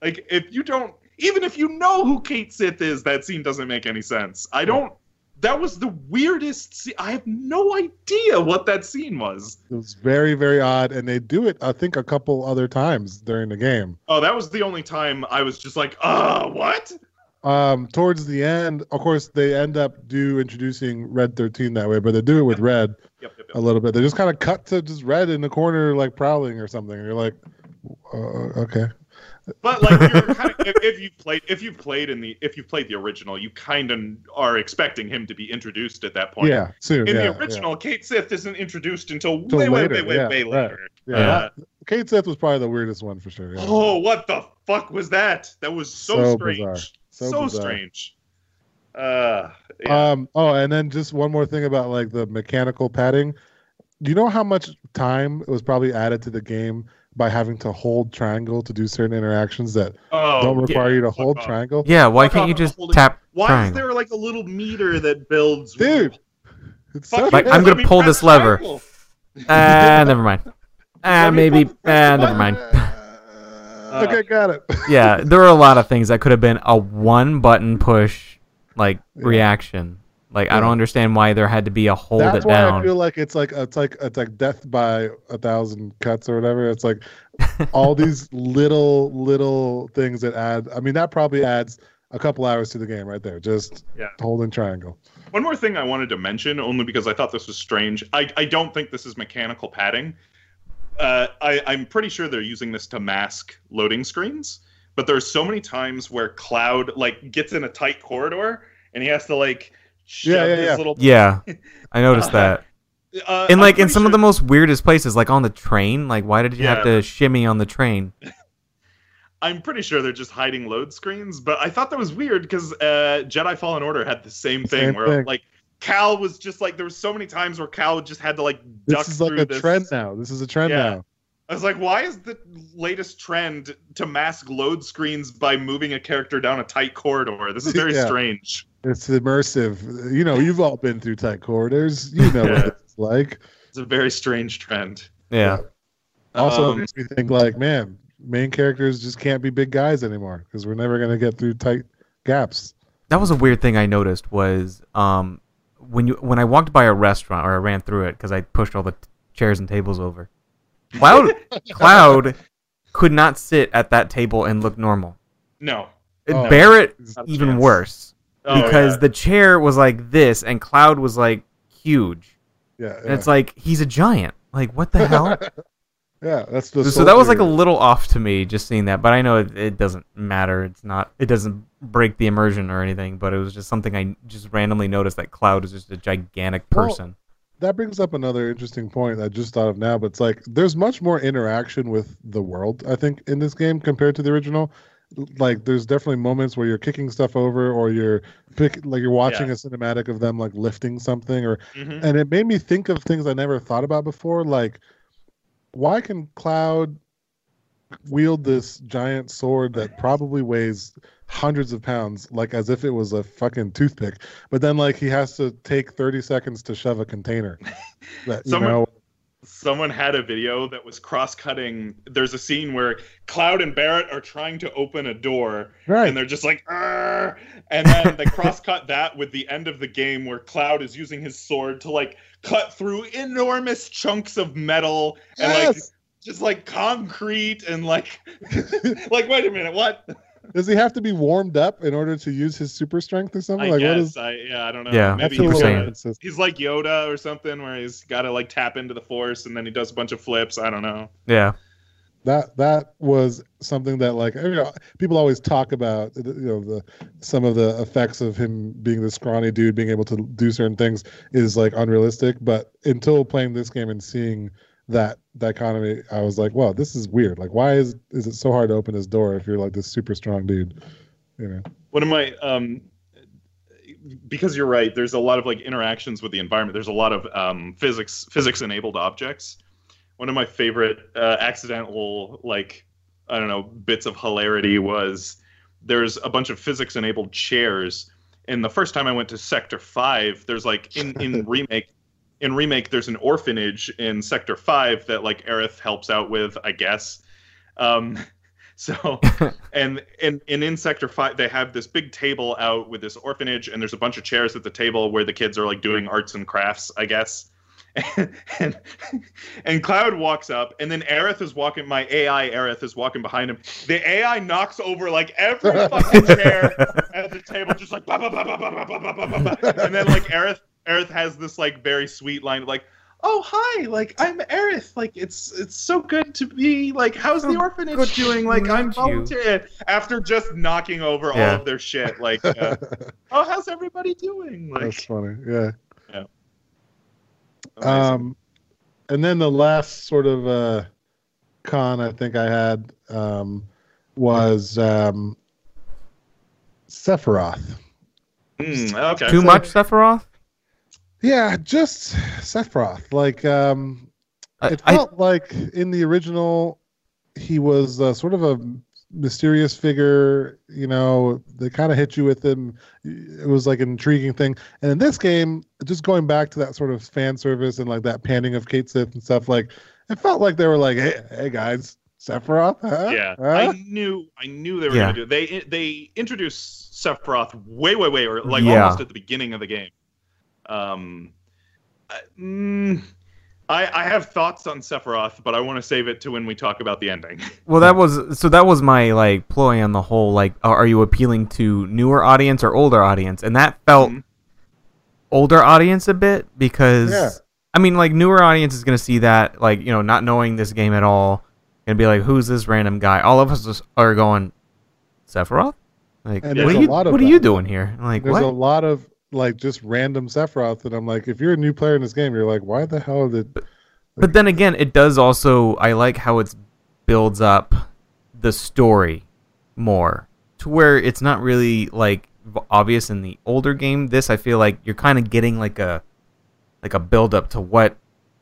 Like if you don't, even if you know who Cait Sith is, that scene doesn't make any sense. I don't. That was the weirdest. Scene. I have no idea what that scene was. It was very, very odd, and they do it. I think a couple other times during the game. Oh, that was the only time I was just like, "Uh, what?" Um, towards the end, of course, they end up do introducing Red Thirteen that way, but they do it with Red Yep, yep, a little bit. They just kind of cut to just Red in the corner, like prowling or something. And you're like, uh, okay, But like, you're kind of, if, if you've played, if you've played in the, if you've played the original, you kind of are expecting him to be introduced at that point. yeah, soon. In yeah, the original, Cait Sith isn't introduced until Till way, later, way, way, way, yeah, way right. later. yeah. Uh, yeah. Cait Sith was probably the weirdest one for sure. Yeah. Oh, what the fuck was that? That was so, So strange. bizarre. So, So strange. Uh, yeah. Um. Oh, and then just one more thing about like the mechanical padding. Do you know how much time was probably added to the game by having to hold triangle to do certain interactions that oh, don't require yeah, you to fuck hold off. triangle? Yeah, why Fuck can't you just holding- tap Why triangle? is there like a little meter that builds? Dude, It's so Like, I'm gonna pull this lever. triangle. Ah, never mind. [LAUGHS] Ah, Let me maybe. Ah, the never mind. [LAUGHS] Uh, okay, got it. [LAUGHS] Yeah, there are a lot of things that could have been a one button push, like Yeah. reaction. Like I don't understand why there had to be a hold That's it why down. I feel like it's like it's like it's like death by a thousand cuts or whatever. It's like all [LAUGHS] these little little things that add. I mean, that probably adds a couple hours to the game right there. Just Yeah. holding triangle. One more thing I wanted to mention, only because I thought this was strange. I, I don't think this is mechanical padding. Uh, I, I'm pretty sure they're using this to mask loading screens. But there's so many times where Cloud like gets in a tight corridor and he has to like shove Yeah, yeah, his yeah. little yeah, [LAUGHS] I noticed that. Uh, And like in pretty some of the most weirdest places, like on the train. Like why did you have Yeah. to shimmy on the train? [LAUGHS] I'm pretty sure they're just hiding load screens, but I thought that was weird because uh, Jedi Fallen Order had the same thing Same where thing. like Cal was just like there was so many times where Cal just had to like duck This duck is like through a this. trend now. This is a trend Yeah. now. I was like, why is the latest trend to mask load screens by moving a character down a tight corridor? This is very [LAUGHS] Yeah. strange. It's immersive. You know, you've all been through tight corridors. You know Yeah. what it's like. It's a very strange trend. Yeah, Also, Um, makes me think like, man, main characters just can't be big guys anymore because we're never gonna get through tight gaps. that was a weird thing I noticed was um when you when I walked by a restaurant or I ran through it because I pushed all the t- chairs and tables over. [LAUGHS] Cloud Cloud could not sit at that table and look normal. no. Oh. Barret Not a even chance. worse Oh, because yeah. the chair was like this and Cloud was like huge. Yeah, And it's like he's a giant. Like what the hell? [LAUGHS] yeah, that's the. so that was like a little off to me just seeing that, but I know it, it doesn't matter. It's not. It doesn't break the immersion or anything. But it was just something I just randomly noticed that Cloud is just a gigantic Well, person. that brings up another interesting point I just thought of now. But it's like there's much more interaction with the world. I think in this game compared to the original. Like there's definitely moments where you're kicking stuff over, or you're pick like you're watching Yeah. a cinematic of them like lifting something, or Mhm. and it made me think of things I never thought about before. Like, why can Cloud wield this giant sword that probably weighs hundreds of pounds, like as if it was a fucking toothpick? But then, like, he has to take thirty seconds to shove a container. That you Someone- know, someone had a video that was cross-cutting. There's a scene where Cloud and Barret are trying to open a door, right? and they're just like, "Arr!" and then they cross-cut [LAUGHS] that with the end of the game where Cloud is using his sword to like cut through enormous chunks of metal and like Yes! just like concrete and like [LAUGHS] like wait a minute, what? [LAUGHS] Does he have to be warmed up in order to use his super strength or something? I like, what guess is? I yeah I don't know. Yeah, maybe That's a he's, little saying. got- inconsistent. he's like Yoda or something where he's got to like tap into the Force and then he does a bunch of flips. I don't know. Yeah, that that was something that like you know, people always talk about you know the some of the effects of him being the scrawny dude being able to do certain things is like unrealistic but until playing this game and seeing that dichotomy i was like wow this is weird. Like why is is it so hard to open this door if you're like this super strong dude? You know? One of my um because you're right there's a lot of like interactions with the environment. There's a lot of um physics physics enabled objects. One of my favorite uh, accidental like i don't know bits of hilarity was there's a bunch of physics enabled chairs. And the first time i went to sector 5 there's like in in [LAUGHS] remake in remake there's an orphanage in sector 5 that like Aerith helps out with i guess um so and and and in sector 5 they have this big table out with this orphanage and there's a bunch of chairs at the table where the kids are like doing arts and crafts i guess and, and and Cloud walks up, and then Aerith is walking. My AI Aerith is walking behind him. The AI knocks over like every fucking chair at the table, just like bah, bah, bah, bah, bah, bah, bah, bah, bah, and then like Aerith Aerith has this like very sweet line like. Oh hi, like I'm Aerith. Like it's it's so good to be like how's the orphanage good doing? Like I'm meet volunteering after just knocking over Yeah. all of their shit. Like uh, [LAUGHS] oh how's everybody doing? That's funny. Yeah. amazing. Um, and then the last sort of uh, con I think I had um, was um, Sephiroth. Hmm, okay. Too So- much Sephiroth? Yeah, just Sephiroth. Like, um, I- it I- felt like in the original, he was uh, sort of a mysterious figure. You know, they kind of hit you with him. It was like an intriguing thing. And in this game, just going back to that sort of fan service and like that panning of Cait Sith and stuff, like it felt like they were like, "Hey, hey guys, Sephiroth, huh? Yeah, Huh? I knew, I knew they were Yeah. gonna do. It. They they introduced Sephiroth way, way, way, or like Yeah. almost at the beginning of the game. Um, I, mm, I I have thoughts on Sephiroth, but I want to save it to when we talk about the ending. [LAUGHS] Well, that was so. That was my like ploy on the whole. Like, are are you appealing to newer audience or older audience? And that felt Mhm. older audience a bit because Yeah. I mean, like newer audience is gonna see that, like you know, not knowing this game at all, and be like, "Who's this random guy?" All of us are going, "Sephiroth." Like, And what there's are a you? lot of What are you doing here? I'm like, There's what? a lot of like just random Sephiroth, and I'm like, if you're a new player in this game, you're like, why the hell did But then again, it does also. I like how it builds up the story more to where it's not really like obvious in the older game. This I feel like you're kind of getting like a like a build up to what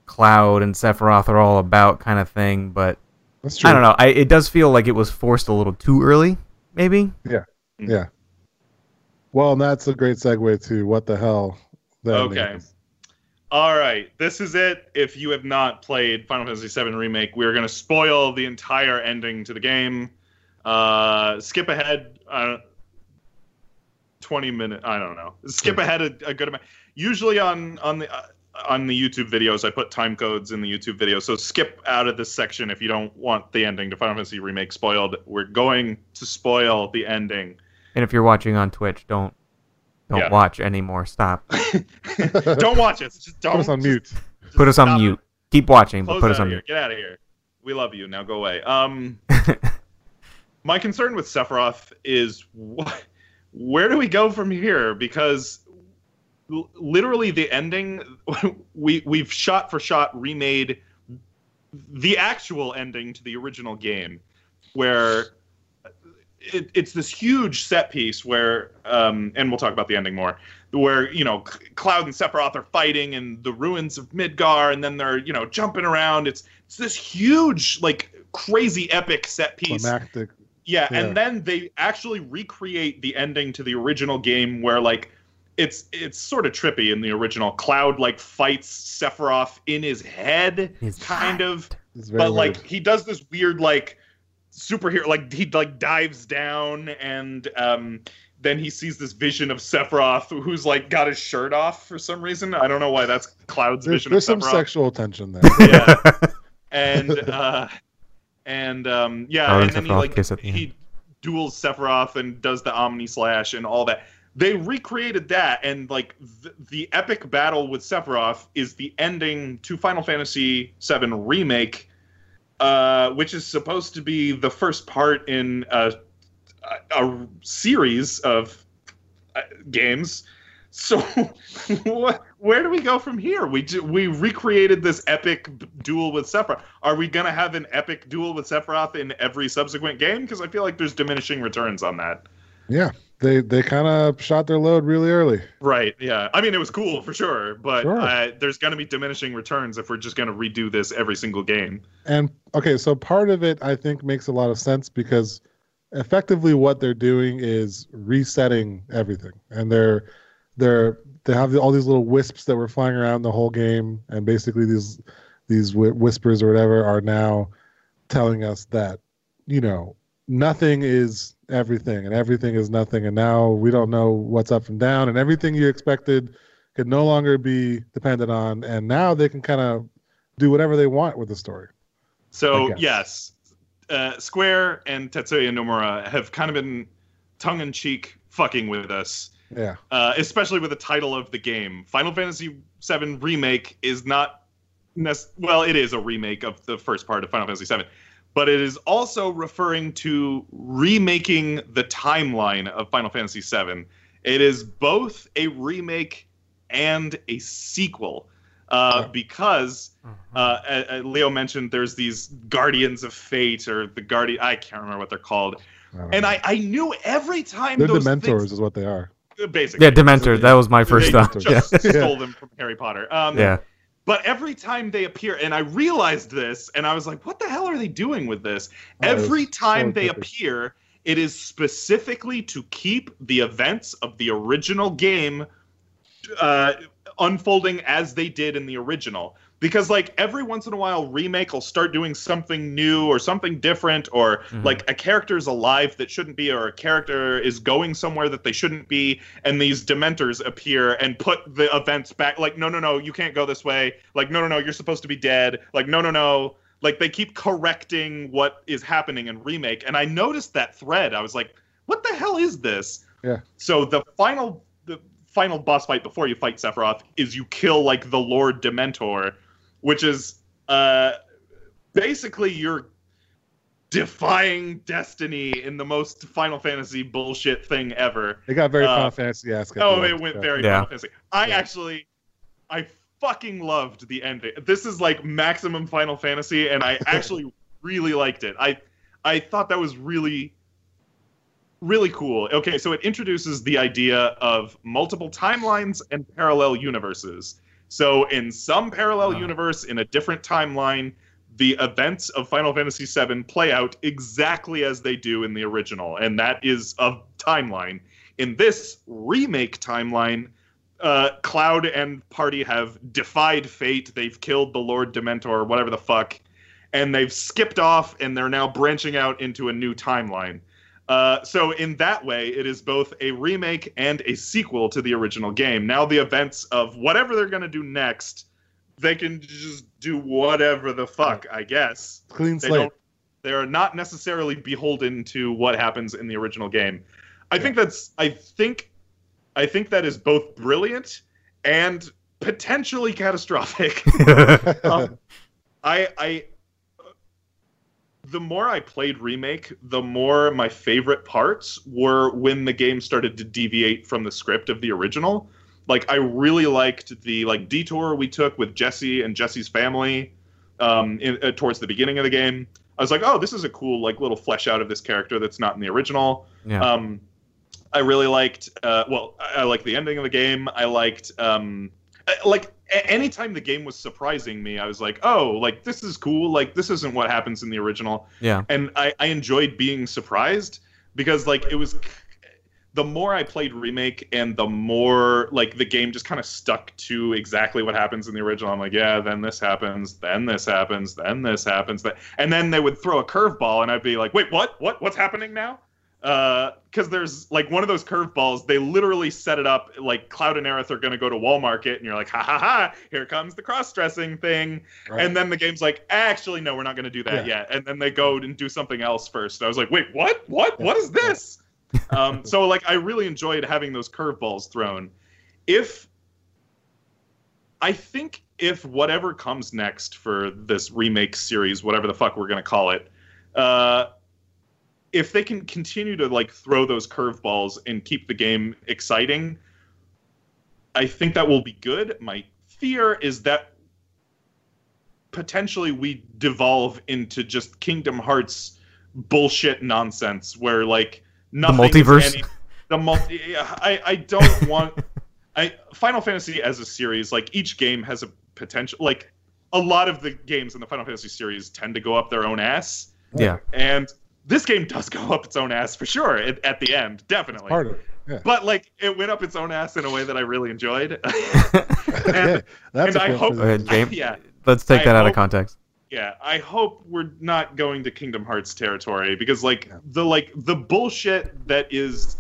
Cloud and Sephiroth are all about, kind of thing. But That's true. I don't know. I, it does feel like it was forced a little too early, maybe. Yeah. Hmm. Yeah. Well, that's a great segue to what the hell. That Okay. means. All right, this is it. If you have not played Final Fantasy VII Remake, we're going to spoil the entire ending to the game. Uh, skip ahead uh, 20 minutes. I don't know. Skip ahead a, a good amount. Usually on on the uh, on the YouTube videos, I put time codes in the YouTube video. So skip out of this section if you don't want the ending to Final Fantasy Remake spoiled. We're going to spoil the ending. And if you're watching on Twitch, don't don't Yeah. watch anymore. Stop. [LAUGHS] don't watch us. Just don't Put us on mute. just Put us on stop it. mute. Keep watching, but put us on here. mute. Get out of here. We love you. Now go away. Um, [LAUGHS] my concern with Sephiroth is wh- where do we go from here? Because l- literally the ending, [LAUGHS] we we've shot for shot remade the actual ending to the original game, where it, it's this huge set piece where, um, and we'll talk about the ending more, where you know Cloud and Sephiroth are fighting in the ruins of Midgar, and then they're you know jumping around. It's it's this huge, like crazy epic set piece. Climactic. Yeah, Yeah. and then they actually recreate the ending to the original game where like it's it's sort of trippy in the original. Cloud like fights Sephiroth in his head, His kind of It's very but like he does this weird like superhero like he like dives down and um then he sees this vision of Sephiroth who's like got his shirt off for some reason. I don't know why that's Cloud's there's, vision there's of some sexual tension there. [LAUGHS] yeah. [LAUGHS] and uh and um yeah, Cloud and and then he like the he duels Sephiroth and does the Omni Slash and all that. They recreated that, and like th- the epic battle with Sephiroth is the ending to Final Fantasy VII Remake, uh, which is supposed to be the first part in a, a, a series of uh, games. So, [LAUGHS] what, where do we go from here? We ju- we recreated this epic duel with Sephiroth. Are we gonna have an epic duel with Sephiroth in every subsequent game? Because I feel like there's diminishing returns on that. yeah, they they kind of shot their load really early. Right. Yeah. I mean, it was cool for sure, but Sure. uh, there's gonna be diminishing returns if we're just gonna redo this every single game. And okay, so part of it I think makes a lot of sense because effectively what they're doing is resetting everything, and they're they're they have all these little wisps that were flying around the whole game, and basically these these whispers or whatever are now telling us that you know nothing is everything and everything is nothing and now we don't know what's up and down and everything you expected could no longer be dependent on, and now they can kind of do whatever they want with the story. So yes, uh, Square and Tetsuya Nomura have kind of been tongue in cheek fucking with us, Yeah, uh, especially with the title of the game. Final Fantasy VII Remake is not nec- well, it is a remake of the first part of Final Fantasy VII, but it is also referring to remaking the timeline of Final Fantasy VII. It is both a remake and a sequel. Uh, Yeah. because uh, uh, uh, Leo mentioned there's these Guardians of Fate or the Guardian. I can't remember what they're called. I And. I, I knew every time they're those Dementors, things, is what they are. basically. yeah, Dementor. That was my first they thought. Yeah. just [LAUGHS] Yeah. stole them from Harry Potter. Um, yeah. But every time they appear, and I realized this, and I was like, "What the hell are they doing with this?" Oh, every time so they appear, it is specifically to keep the events of the original game uh, unfolding as they did in the original. Because like every once in a while, remake will start doing something new or something different, or Mhm. like a character's alive that shouldn't be, or a character is going somewhere that they shouldn't be, and these dementors appear and put the events back. Like, no, no, no, you can't go this way. Like, no, no, no, you're supposed to be dead. Like, no, no, no. Like they keep correcting what is happening in remake, and I noticed that thread. I was like, what the hell is this? Yeah. So the final the final boss fight before you fight Sephiroth is you kill like the Lord Dementor, which is uh basically you're defying destiny in the most Final Fantasy bullshit thing ever. It got very Uh, Final Fantasy esque. Oh, it went very Yeah. Final Fantasy. I Yeah. actually, I fucking loved the ending. This is like maximum Final Fantasy, and I [LAUGHS] actually really liked it. I, I thought that was really, really cool. Okay, so it introduces the idea of multiple timelines and parallel universes. So in some parallel universe, in a different timeline, the events of Final Fantasy VII play out exactly as they do in the original, and that is a timeline. In this remake timeline, uh, Cloud and party have defied fate. They've killed the Lord Dementor, whatever the fuck, and they've skipped off, and they're now branching out into a new timeline. Uh, so in that way, it is both a remake and a sequel to the original game. Now the events of whatever they're gonna do next, they can just do whatever the fuck, I guess. Clean They slate. don't. They are not necessarily beholden to what happens in the original game. I think that's. I think. I think that is both brilliant and potentially catastrophic. [LAUGHS] Um, I I the more I played remake, the more my favorite parts were when the game started to deviate from the script of the original. Like I really liked the like detour we took with Jessie and Jessie's family um, in, uh, towards the beginning of the game. I was like, oh, this is a cool like little flesh out of this character that's not in the original. yeah. Um, I really liked. Uh, well, I, I liked the ending of the game. I liked. Um, Uh, like a- anytime the game was surprising me, I was like, oh, like this is cool. Like this isn't what happens in the original. yeah. And I, I enjoyed being surprised because like it was. The more I played remake, and the more like the game just kind of stuck to exactly what happens in the original. I'm like, yeah, then this happens, then this happens, then this happens, that, and then they would throw a curveball, and I'd be like, wait, what? What? What's happening now? Because there's like one of those curveballs. They literally set it up like Cloud and Aerith are going to go to Wall Market, and you're like, ha ha ha! Here comes the cross-dressing thing, Right. and then the game's like, actually, no, we're not going to do that Yeah. yet. And then they go and do something else first. I was like, wait, what? What? What is this? um, so like, I really enjoyed having those curveballs thrown. If I think if whatever comes next for this remake series, whatever the fuck we're going to call it, uh, if they can continue to like throw those curveballs and keep the game exciting, I think that will be good. My fear is that potentially we devolve into just Kingdom Hearts bullshit nonsense where like nothing the multiverse? Any, the multi. I I don't [LAUGHS] want. I Final Fantasy as a series, like each game has a potential. Like a lot of the games in the Final Fantasy series tend to go up their own ass, Yeah. and this game does go up its own ass for sure at, at the end, definitely. Part of it. Yeah. But like it went up its own ass in a way that I really enjoyed. [LAUGHS] [LAUGHS] Okay, That's and a I quote hope- for Go ahead, James. yeah, Let's take I that out of context. yeah. I hope we're not going to Kingdom Hearts territory because like Yeah. the like the bullshit that is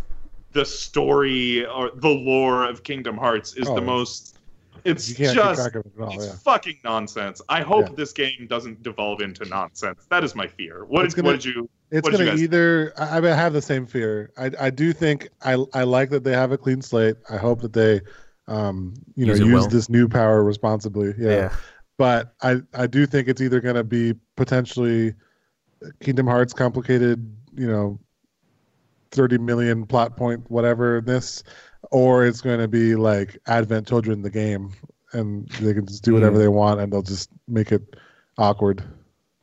the story or the lore of Kingdom Hearts is Oh, the most. It's you can't keep just it all. it's Yeah. fucking nonsense. I hope Yeah. this game doesn't devolve into nonsense. That is my fear. What, did, gonna- what did you? It's you gonna either. I, I mean, I have the same fear. I I do think I I like that they have a clean slate. I hope that they, um, you know, Use use well. this new power responsibly. Yeah. But I I do think it's either gonna be potentially Kingdom Hearts complicated, you know, thirty million plot point whatever this, or it's going to be like Advent Children the game, and they can just do whatever Mm. they want, and they'll just make it awkward.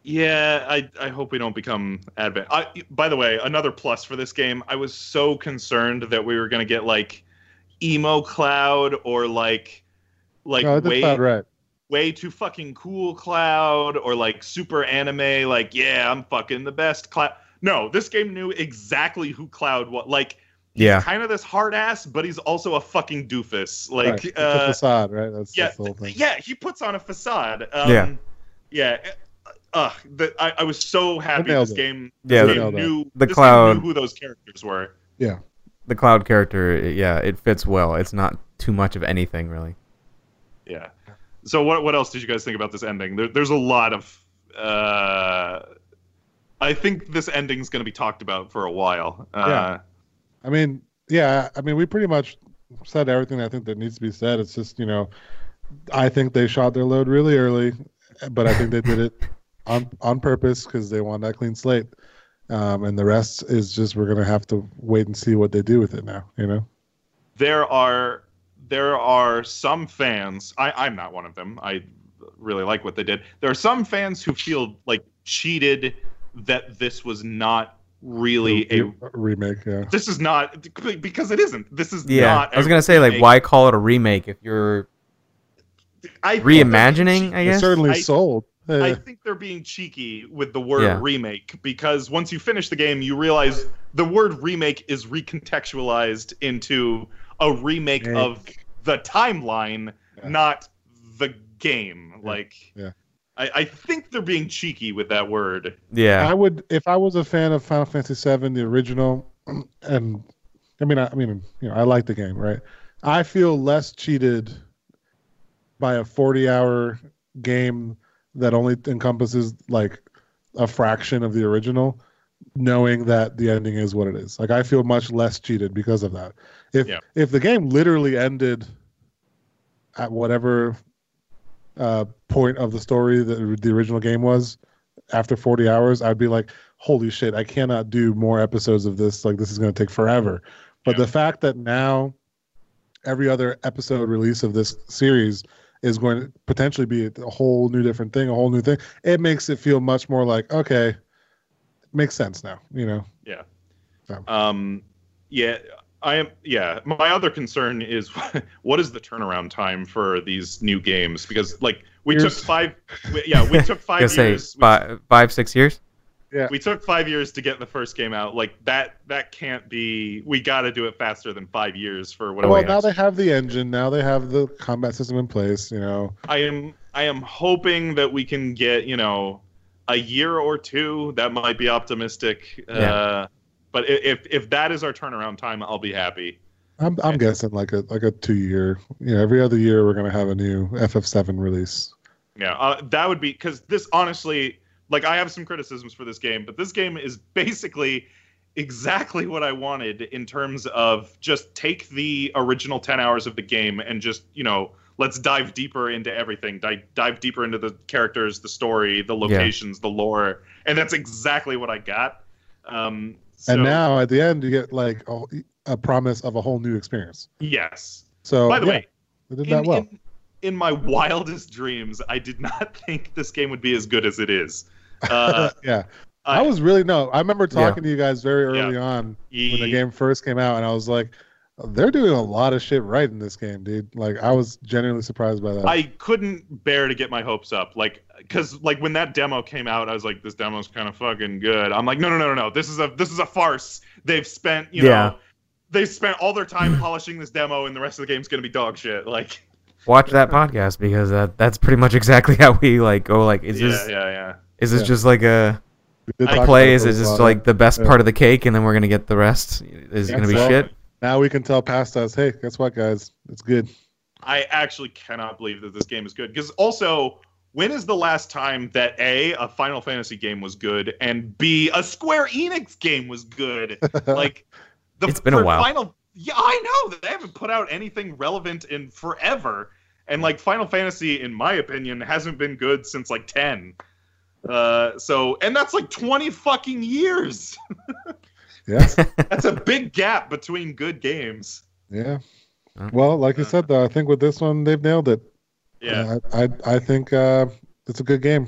Yeah, I, I hope we don't become advent. I, by the way, another plus for this game, I was so concerned that we were gonna get like emo cloud or like like no, way right. way too fucking cool cloud or like super anime like yeah I'm fucking the best cloud. No, this game knew exactly who Cloud was. Like Yeah. kind of this hard ass, but he's also a fucking doofus. Like right. It's a uh, facade, right? That's, yeah, that's the whole thing. yeah, he puts on a facade. Um, Yeah. yeah. Uh, the, I, I was so happy this it. game, this the- game knew the this Cloud- knew who those characters were. Yeah, the cloud character, yeah, it fits well. It's not too much of anything really. Yeah. So what what else did you guys think about this ending? There, there's a lot of. Uh, I think this ending's going to be talked about for a while. Uh, Yeah. I mean, yeah, I mean, we pretty much said everything I think that needs to be said. It's just, you know, I think they shot their load really early, but I think they did it [LAUGHS] on on purpose because they want that clean slate. Um, and the rest is just we're gonna have to wait and see what they do with it now. You know, there are there are some fans. I, I'm not one of them. I really like what they did. There are some fans who feel like cheated that this was not really a. remake. Yeah, This is not because it isn't. This is Yeah. not. I was gonna say like why call it a remake if you're I think reimagining, cheeky. I it's guess. certainly I- sold. I think they're being cheeky with the word Yeah. remake because once you finish the game, you realize the word remake is recontextualized into a remake Make. of the timeline, Yeah. not the game. Like, Yeah. I, I think they're being cheeky with that word. Yeah. I would if I was a fan of Final Fantasy VII, the original, [CLEARS THROAT] and I mean, I, I mean, you know, I like the game, right? I feel less cheated by a forty-hour game that only encompasses like a fraction of the original, knowing that the ending is what it is. Like I feel much less cheated because of that. If Yeah. if the game literally ended at whatever uh, point of the story that the original game was after 40 hours, I'd be like, holy shit, I cannot do more episodes of this. Like, this is going to take forever. But Yeah. the fact that now every other episode release of this series is going to potentially be a whole new different thing, a whole new thing, it makes it feel much more like, okay, makes sense now, you know? Yeah. Um, yeah, I am. Yeah, my other concern is [LAUGHS] what is the turnaround time for these new games? Because like we Years. took five. We, yeah, we took [LAUGHS] five Gonna say years. we- five, five, six years. We took five years to get the first game out. Like that, that can't be. We got to do it faster than five years for whatever. well, we now have. they have the engine. Now they have the combat system in place, you know? I am, I am hoping that we can get you know a year or two. That might be optimistic. Yeah. Uh, but if if that is our turnaround time, I'll be happy. I'm, I'm guessing like a like a two year. You know, every other year we're gonna have a new FF7 release. Yeah, uh, that would be because this honestly, like, I have some criticisms for this game, but this game is basically exactly what I wanted in terms of just take the original 10 hours of the game and just, you know, let's dive deeper into everything. Dive, dive deeper into the characters, the story, the locations, the lore. And that's exactly what I got. Um, so, and now at the end you get like a, a promise of a whole new experience. yes. So By the yeah, way, they did in, that well. in, in my [LAUGHS] wildest dreams, I did not [LAUGHS] think this game would be as good as it is. Uh, [LAUGHS] yeah, I, was really no. I remember Yeah. talking to you guys very early on when the game first came out, and I was like, they're doing a lot of shit right in this game, dude. Like I was genuinely surprised by that. I couldn't bear to get my hopes up, like, because like when that demo came out, I was like, this demo's kind of fucking good. I'm like, no, no, no, no, no, this is a this is a farce. They've spent, you Yeah. know, they've spent all their time polishing this demo, and the rest of the game's gonna be dog shit. Like, Watch that podcast because that that's pretty much exactly [LAUGHS] how we like go. Like, is yeah, this yeah, yeah. Is this Yeah. just like a We did I talk about play? Is a it just lot. like the best Yeah. part of the cake, and then we're gonna get the rest? Is it gonna be Well, shit? Now we can tell past us, hey, guess what, guys? It's good. I actually cannot believe that this game is good. Because also, when is the last time that A, a Final Fantasy game was good, and B, a Square Enix game was good? [LAUGHS] like, the It's been a while. Final, yeah, I know that they haven't put out anything relevant in forever. And like Final Fantasy, in my opinion, hasn't been good since like ten. Uh, so and that's like twenty fucking years. yeah, [LAUGHS] That's a big gap between good games. yeah. Yeah. Well, like you said, though, I think with this one they've nailed it. Yeah. Uh, I I, I think uh, it's a good game.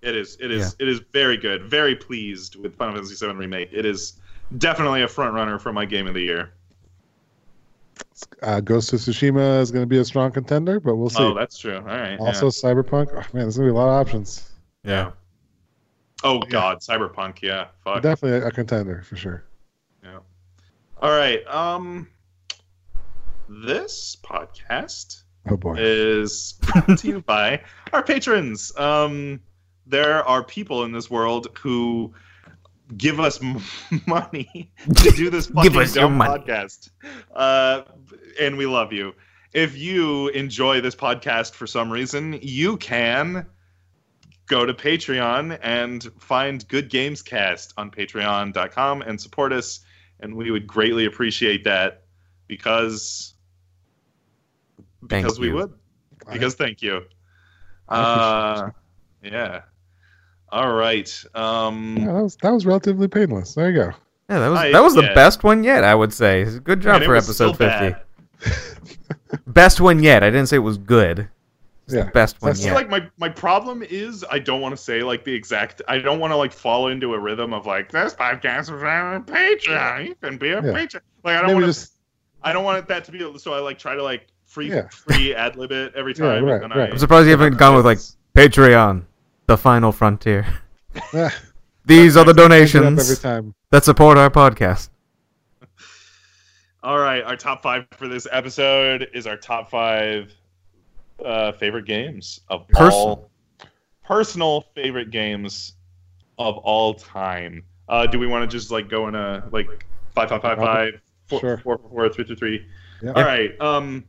It is. It is. It is very good. Very pleased with Final Fantasy VII remake. It is definitely a front runner for my game of the year. Uh, Ghost of Tsushima is going to be a strong contender, but we'll see. Oh, that's true. All right. also, Cyberpunk. Oh, man, there's going to be a lot of options. Yeah. yeah. Oh God, Cyberpunk. Yeah. Fuck. Definitely a, a contender for sure. Yeah. All right. Um, this podcast Oh boy. is brought to you [LAUGHS] by our patrons. Um, there are people in this world who give us [LAUGHS] money to do this [LAUGHS] fucking Give us your dumb money. podcast, uh, and we love you. If you enjoy this podcast for some reason, you can go to Patreon and find Good Games Cast on Patreon.com and support us, and we would greatly appreciate that because Thank because we you. would because thank you. [LAUGHS] Uh, yeah. All right. Um, Yeah, that was that was relatively painless. There you go. Yeah, that was I- that was the best one yet. I would say. Good job for episode fifty. [LAUGHS] Best one yet. I didn't say it was good. It's Yeah. the best one That's See, yet. like my my problem is I don't want to say like the exact. I don't want to like fall into a rhythm of like this podcast is on Patreon. You can be a Yeah. Patreon. Like I don't want to. just I don't want that to be. So I like try to like free Yeah. free ad lib it every Yeah, time. right, right. I, I'm surprised you haven't gone with like Patreon, the final frontier. [LAUGHS] These are the change it up every donations time. that support our podcast. [LAUGHS] All right, our top five for this episode is our top five uh, favorite games of Personal. all personal favorite games of all time. Uh, do we want to just like go in a like five five five five four Sure. four four four three three three? Yeah. All right. Um,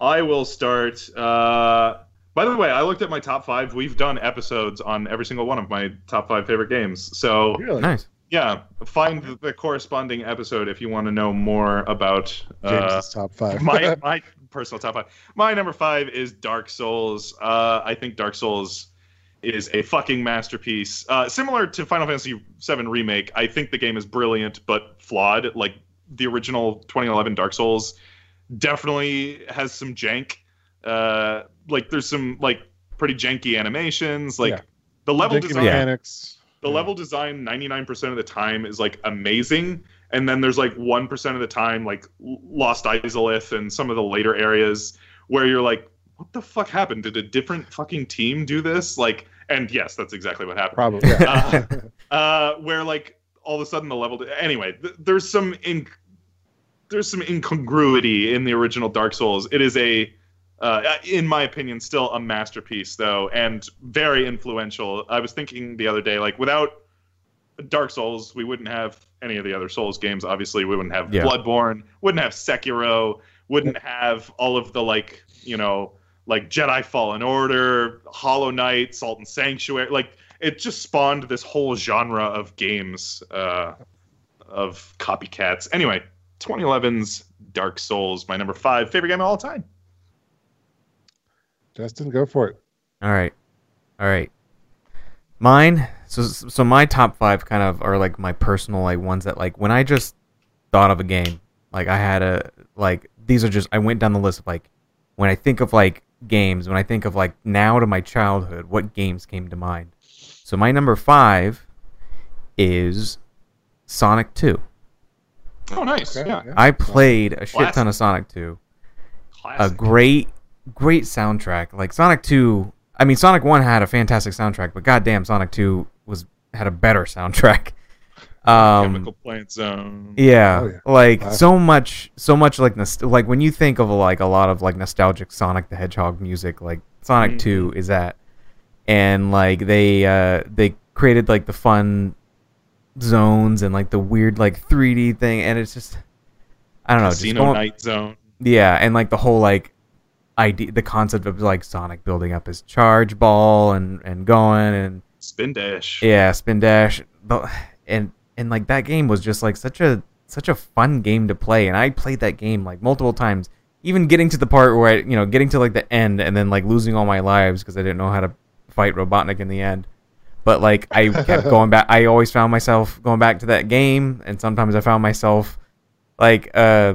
I will start. Uh, by the way, I looked at my top five. We've done episodes on every single one of my top five favorite games. So Really? Nice. yeah, find the- corresponding episode if you want to know more about uh, James's top five. my my [LAUGHS] personal top five. My number five is Dark Souls. Uh, I think Dark Souls is a fucking masterpiece. Uh, similar to Final Fantasy VII remake, I think the game is brilliant but flawed. Like the original 2011 Dark Souls definitely has some jank. Uh, like there's some like pretty janky animations. Like Yeah. the level Janky design mechanics. the Yeah. level design 99% of the time is like amazing and then there's like 1% of the time like Lost Izalith and some of the later areas where you're like what the fuck happened did a different fucking team do this like and yes that's exactly what happened Probably. Yeah. [LAUGHS] uh, where like all of a sudden the level anyway th- there's some in there's some incongruity in the original dark souls it is a uh, in my opinion still a masterpiece though and very influential i was thinking the other day like without dark souls we wouldn't have any of the other souls games obviously we wouldn't have Yeah. bloodborne wouldn't have sekiro wouldn't have all of the like you know like jedi fallen order hollow knight salt and sanctuary like it just spawned this whole genre of games uh, of copycats. Anyway, 2011's Dark Souls, my number five favorite game of all time. Justin, go for it. All right, all right. Mine. So so my top five kind of are like my personal like ones that like when I just thought of a game, like I had a like these are just I went down the list of like when I think of like games, when I think of like now to my childhood, what games came to mind? So my number five is Sonic Two. Oh, nice. Okay, Yeah. yeah. I played a shit Classic. ton of Sonic Two. Classic. a great great soundtrack like sonic 2 i mean sonic 1 had a fantastic soundtrack but goddamn sonic 2 was had a better soundtrack [LAUGHS] um Chemical Plant Zone. yeah, Oh, yeah. like Classic. so much so much like nost- like when you think of like a lot of like nostalgic sonic the hedgehog music like sonic 2 is that and like they uh they created like the fun zones and like the weird like 3d thing and it's just I don't know, just Casino going, Night Zone. yeah, and like the whole like idea, the concept of like Sonic building up his charge ball and and going and Spin Dash. yeah, spin dash, and and like that game was just like such a such a fun game to play, and I played that game like multiple times, even getting to the part where I, you know, getting to like the end and then like losing all my lives because I didn't know how to fight Robotnik in the end. But like I kept going back. I always found myself going back to that game, and sometimes I found myself like uh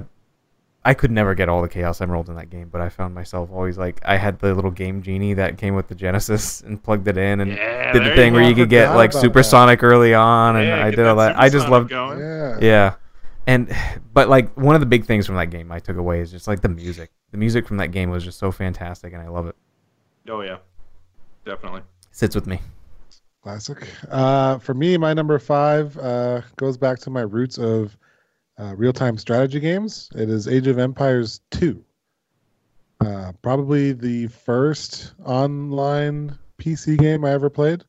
I could never get all the Chaos Emeralds in that game, but I found myself always like I had the little game genie that came with the Genesis [LAUGHS] and plugged it in and Yeah, did the thing you where you could get like about supersonic early on, and Yeah, I did all that. I just loved, going. Yeah. yeah. And [SIGHS] but like one of the big things from that game I took away is just like the music. The music from that game was just so fantastic, and I love it. Oh yeah, definitely. sits with me. Classic. Uh, for me, my number five uh, goes back to my roots of uh, real-time strategy games. It is Age of Empires 2. Uh, probably the first online PC game I ever played.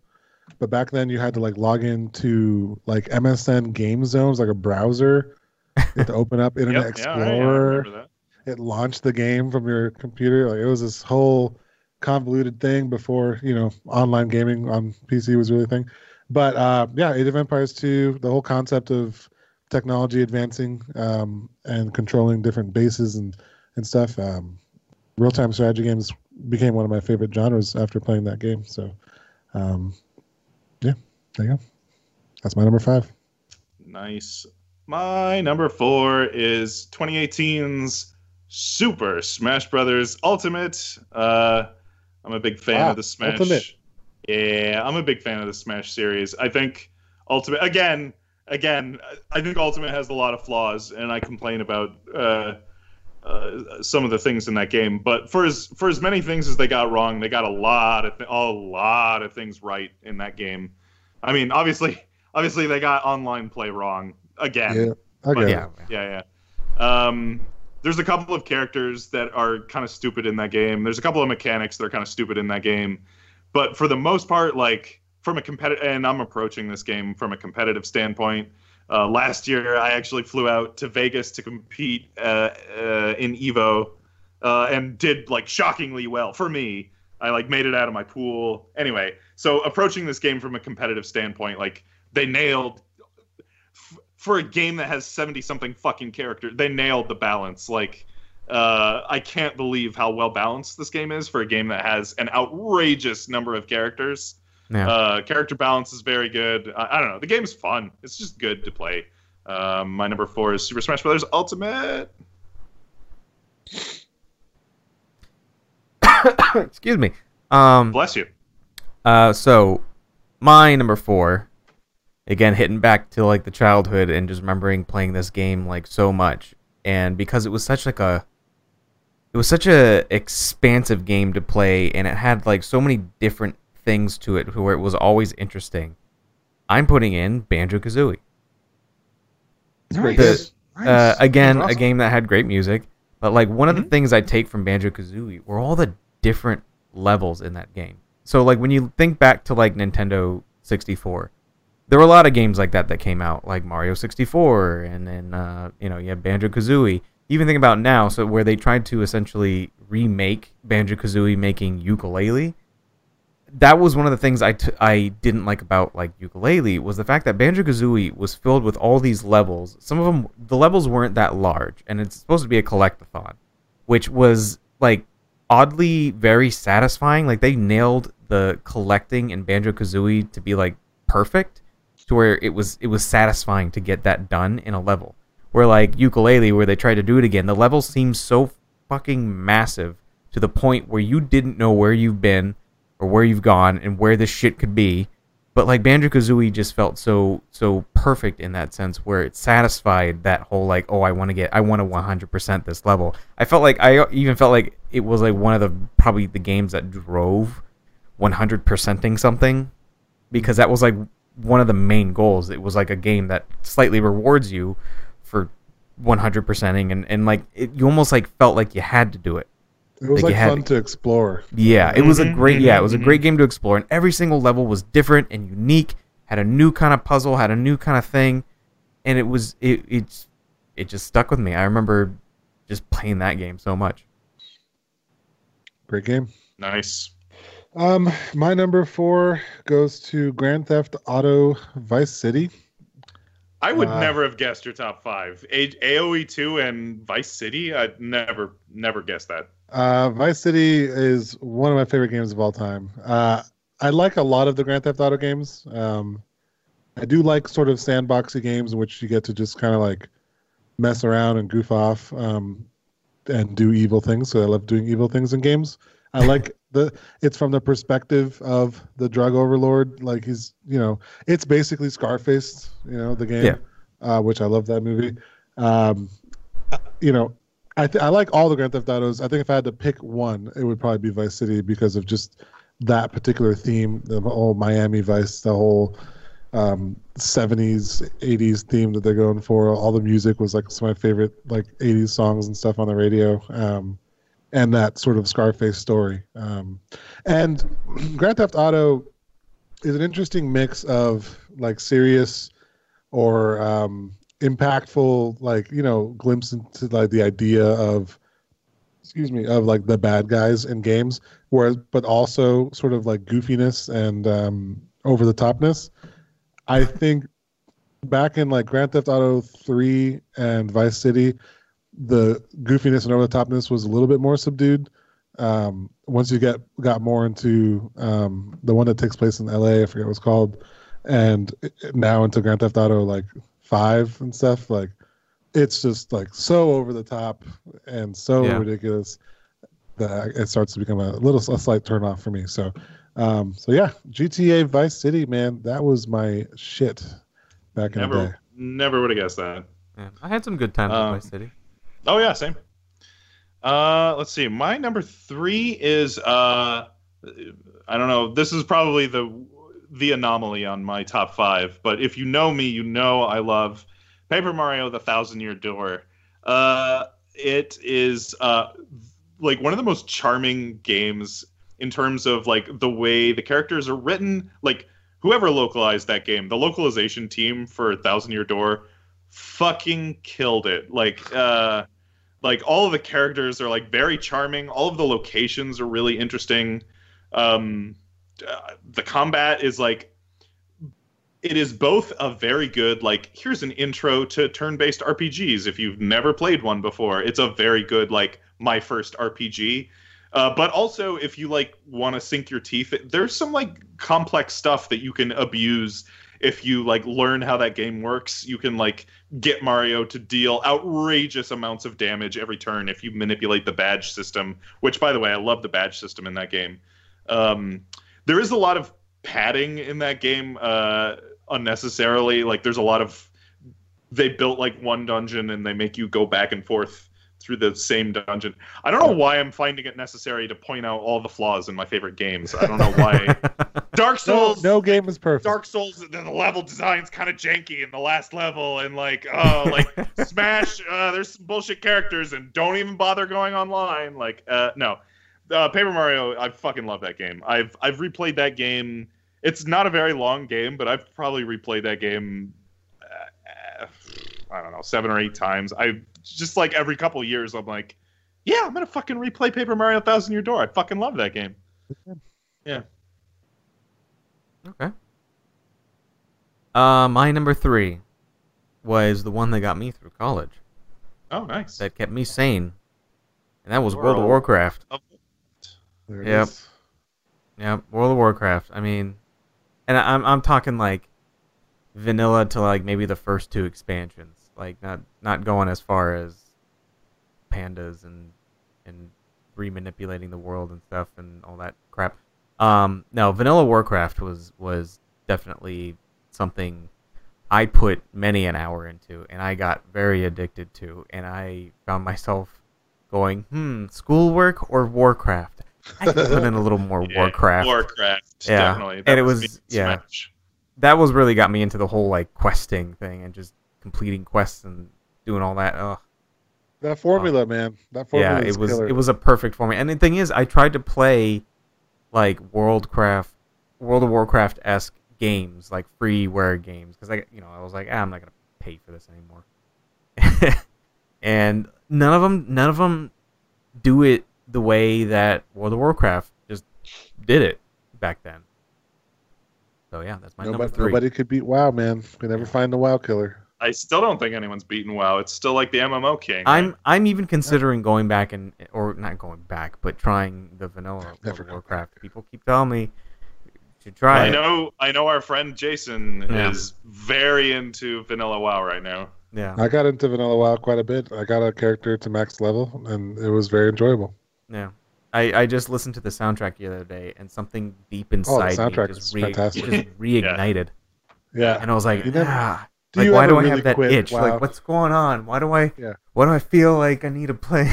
But back then, you had to like log into like MSN Game Zones, like a browser. You had to open up [LAUGHS] Internet Yep, yeah, yeah, Explorer it launched the game from your computer. Like it was this whole convoluted thing before you know online gaming on PC was really a thing. But uh, yeah, Age of Empires 2, the whole concept of technology advancing um, and controlling different bases and and stuff. Um, Real time strategy games became one of my favorite genres after playing that game. So, um, yeah, there you go. That's my number five. Nice. My number four is 2018's Super Smash Brothers Ultimate. Uh, I'm a big fan Wow, of the Smash. Ultimate. Yeah, I'm a big fan of the Smash series. I think Ultimate again, again. I think Ultimate has a lot of flaws, and I complain about uh, uh, some of the things in that game. But for as for as many things as they got wrong, they got a lot of th- a lot of things right in that game. I mean, obviously, [LAUGHS] obviously they got online play wrong again. Yeah, But. Yeah, yeah, yeah. Um, there's a couple of characters that are kind of stupid in that game. There's a couple of mechanics that are kind of stupid in that game, but for the most part, like from a competitive, and I'm approaching this game from a competitive standpoint. Uh, last year, I actually flew out to Vegas to compete uh, uh, in Evo, uh, and did like shockingly well for me. I like made it out of my pool. Anyway, so approaching this game from a competitive standpoint, like they nailed f- for a game that has 70 something fucking characters they nailed the balance like uh, i can't believe how well balanced this game is for a game that has an outrageous number of characters Yeah. uh, character balance is very good I, I don't know the game's fun it's just good to play um, my number four is super smash brothers ultimate [COUGHS] Excuse me. Um. bless you Uh. So, my number four, again hitting back to like the childhood and just remembering playing this game like so much, and because it was such like a, it was such a expansive game to play, and it had like so many different things to it, where it was always interesting. I'm putting in Banjo Kazooie. Nice. Uh, Nice. again, That's a game that had great music, but like one of the Mhm. things I take from Banjo Kazooie were all the different levels in that game. So like when you think back to like Nintendo 64, there were a lot of games like that that came out, like Mario 64, and then uh, you know you have Banjo Kazooie. Even think about now, so where they tried to essentially remake Banjo Kazooie, making Yooka-Laylee. That was one of the things I, t- I didn't like about like Yooka-Laylee was the fact that Banjo Kazooie was filled with all these levels. Some of them, the levels weren't that large, and it's supposed to be a collectathon, which was like oddly very satisfying. Like they nailed the collecting in Banjo Kazooie to be like perfect, to where it was it was satisfying to get that done in a level. Where like Yooka-Laylee, where they tried to do it again, the level seems so fucking massive to the point where you didn't know where you've been or where you've gone and where this shit could be. But like Banjo Kazooie just felt so so perfect in that sense where it satisfied that whole like oh I want to get I want to 100% this level. I felt like I even felt like it was like one of the probably the games that drove 100%ing something because that was like one of the main goals. It was like a game that slightly rewards you for 100%ing and and like it, you almost like felt like you had to do it. It was like like had- fun to explore. Yeah, it was a Mhm, great yeah, it was a mhm. great game to explore and every single level was different and unique, had a new kind of puzzle, had a new kind of thing, and it was it it's it just stuck with me. I remember just playing that game so much. Great game. Nice. Um, my number four goes to Grand Theft Auto Vice City. I would Uh, never have guessed your top five. A- AOE two and Vice City. I'd never, never guessed that. Uh, Vice City is one of my favorite games of all time. Uh, I like a lot of the Grand Theft Auto games. Um, I do like sort of sandboxy games in which you get to just kind of like mess around and goof off um, and do evil things. So I love doing evil things in games. I like the it's from the perspective of the drug overlord. Like he's you know it's basically Scarface. You know the game, Yeah. uh, which I love that movie. Um, you know I th- I like all the Grand Theft Autos. I think if I had to pick one, it would probably be Vice City because of just that particular theme, the whole Miami Vice, the whole um, 70s, 80s theme that they're going for. All the music was like some of my favorite like 80s songs and stuff on the radio. Um, and that sort of Scarface story. Um, and Grand Theft Auto is an interesting mix of like serious or um, impactful, like you know, glimpse into like the idea of, excuse me, of like the bad guys in games, whereas but also sort of like goofiness and um, over the topness. I think back in like Grand Theft Auto three and Vice City, the goofiness and over the topness was a little bit more subdued. Um, once you get got more into um, the one that takes place in LA, I forget what it's called, and now into Grand Theft Auto like five and stuff, like it's just like so over the top and so Yeah. ridiculous that it starts to become a little a slight turn off for me. So, um, so yeah, GTA Vice City, man, that was my shit back in the day. Never, never would have guessed that. Yeah, I had some good times Um, in Vice City. Oh yeah, same. Uh, let's see. My number three is uh, I don't know. This is probably the the anomaly on my top five. But if you know me, you know I love Paper Mario: The Thousand Year Door. Uh, it is uh, like one of the most charming games in terms of like the way the characters are written. Like whoever localized that game, the localization team for Thousand Year Door, fucking killed it. Like uh like all of the characters are like very charming. All of the locations are really interesting. Um uh, the combat is like it is both a very good like here's an intro to turn-based rpgs if you've never played one before. It's a very good like my first rpg uh, but also if you like want to sink your teeth there's some like complex stuff that you can abuse if you like learn how that game works you can like get Mario to deal outrageous amounts of damage every turn if you manipulate the badge system. Which, by the way, I love the badge system in that game. Um, there is a lot of padding in that game uh, unnecessarily. Like, there's a lot of they built like one dungeon and they make you go back and forth through the same dungeon. I don't know why I'm finding it necessary to point out all the flaws in my favorite games. I don't know why. [LAUGHS] Dark Souls no game is perfect. Dark Souls, the the level design's kind of janky in the last level, and like, oh, like [LAUGHS] Smash, uh, there's some bullshit characters, and don't even bother going online. Like, uh, no, uh, Paper Mario, I fucking love that game. I've I've replayed that game. It's not a very long game, but I've probably replayed that game. Uh, I don't know, seven or eight times. I just like every couple years, I'm like, yeah, I'm gonna fucking replay Paper Mario Thousand Year Door. I fucking love that game. Okay. Uh, my number three was the one that got me through college, Oh, nice. that kept me sane, and that was World of World. Warcraft. There Yep. is. Yeah, World of Warcraft. I mean, and I- I'm I'm talking like vanilla to like maybe the first two expansions, like not not going as far as pandas and and remanipulating the world and stuff and all that crap. Um, no, vanilla Warcraft was was definitely something I put many an hour into, and I got very addicted to, and I found myself going, hmm, schoolwork or Warcraft. I could put in a little more [LAUGHS] Yeah, Warcraft. Warcraft, Yeah, definitely. and it was was- yeah. Smash. that was really got me into the whole like questing thing and just completing quests and doing all that. Ugh. That formula, man. That formula Yeah, it was killer. it was a perfect formula. And the thing is, I tried to play like Worldcraft, World of Warcraft esque games, like freeware games, because I, you know, I was like, ah, I'm not gonna pay for this anymore. [LAUGHS] and none of them none of them do it the way that World of Warcraft just did it back then. So yeah, that's my number Nobody, three. nobody could beat WoW, man. Could never find the WoW killer. I still don't think anyone's beaten WoW. It's still like the MMO king. I'm I'm even considering going back and or not going back, but trying the vanilla World of go Warcraft. People keep telling me to try I it. know. I know our friend Jason Yeah. is very into vanilla WoW right now. Yeah, I got into Vanilla WoW quite a bit. I got a character to max level, and it was very enjoyable. yeah. I, I just listened to the soundtrack the other day, and something deep inside soundtrack me is just, re- fantastic. [LAUGHS] just reignited, Yeah. and I was like, You never- ah, Do like why ever do I really have that quit itch? WoW? Like, what's going on? Why do I? Yeah. Why do I feel like I need to play?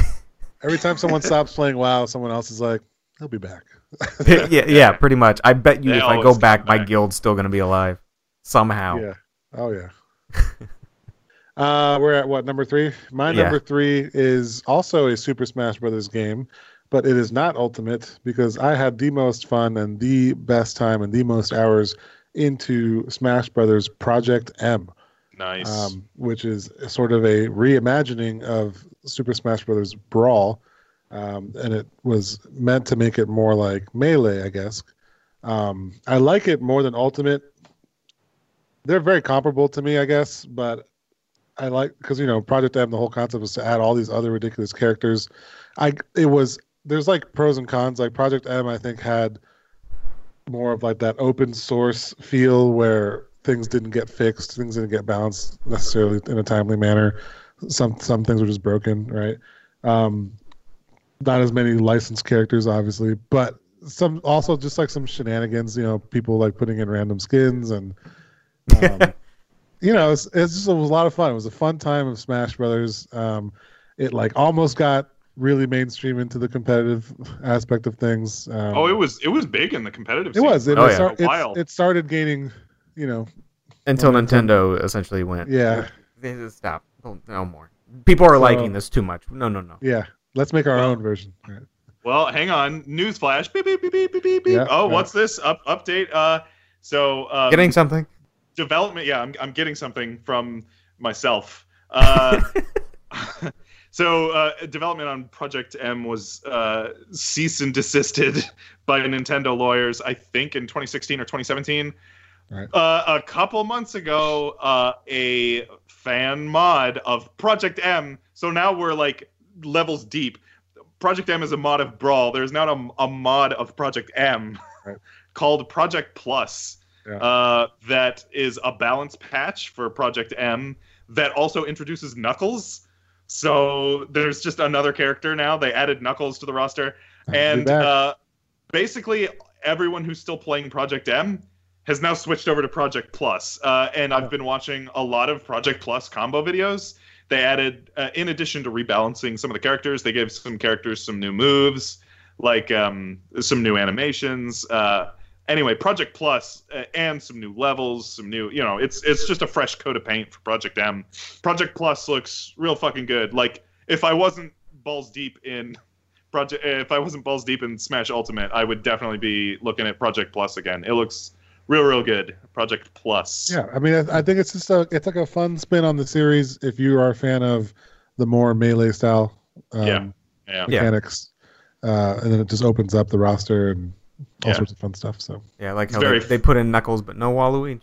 Every time someone [LAUGHS] stops playing WoW, someone else is like, "He'll be back." [LAUGHS] yeah, yeah, pretty much. I bet you They if I go come back, my guild's still gonna be alive somehow. Yeah. Oh yeah. [LAUGHS] uh, we're at what number three? My Yeah. number three is also a Super Smash Brothers game, but it is not Ultimate because I had the most fun and the best time and the most hours into Smash Brothers Project M, Nice. um, which is sort of a reimagining of Super Smash Brothers Brawl, um, and it was meant to make it more like Melee, I guess. Um, I like it more than Ultimate. They're very comparable to me, I guess, but I like because you know Project M. The whole concept was to add all these other ridiculous characters. I it was there's like pros and cons. Like Project M, I think had more of like that open source feel where things didn't get fixed, things didn't get balanced necessarily in a timely manner. Some some things were just broken, right? Um, not as many licensed characters, obviously, but some also just like some shenanigans. You know, people like putting in random skins and. Um, [LAUGHS] you know, it's, it's just, it was a lot of fun. It was a fun time of Smash Brothers. Um, it like almost got really mainstream into the competitive aspect of things. Um, oh, it was it was big in the competitive. it scene was. for It, Oh, was yeah. start- a it's- while. it started gaining, you know, Until Momentum. Nintendo essentially went. yeah, They just Stop. Don't, no more. People are So- liking this too much. No, no, no. yeah. Let's make our Well, own version. Right. Well, hang on. Newsflash. Beep beep beep beep beep beep. beep. Yeah, oh, yeah. what's this? Up update. Uh, so um, Getting something. development. Yeah, I'm I'm getting something from myself. Uh, [LAUGHS] [LAUGHS] so uh, development on Project M was uh, cease and desisted [LAUGHS] by Nintendo lawyers. I think in 2016 or 2017. Right. Uh, a couple months ago, uh, a fan mod of Project M. So now we're like levels deep. Project M is a mod of Brawl. There's now a, a mod of Project M Right. [LAUGHS] called Project Plus Yeah. uh, that is a balance patch for Project M that also introduces Knuckles. So there's just another character now. They added Knuckles to the roster. I'll And uh, basically, everyone who's still playing Project M has now switched over to Project Plus. Uh, and Oh. I've been watching a lot of Project Plus combo videos. They added, uh, in addition to rebalancing some of the characters, they gave some characters some new moves, like um, some new animations. Uh, anyway, Project Plus uh, and some new levels, some new, you know, it's it's just a fresh coat of paint for Project M. Project Plus looks real fucking good. Like if I wasn't balls deep in Project, if I wasn't balls deep in Smash Ultimate, I would definitely be looking at Project Plus again. It looks real, real good. Project Plus. Yeah, I mean, I, I think it's just a it's like a fun spin on the series if you are a fan of the more melee style um, Yeah. Yeah. Yeah. mechanics, uh, and then it just opens up the roster and all Yeah. sorts of fun stuff. So Yeah, like how very they, they put in Knuckles, but no Waluigi.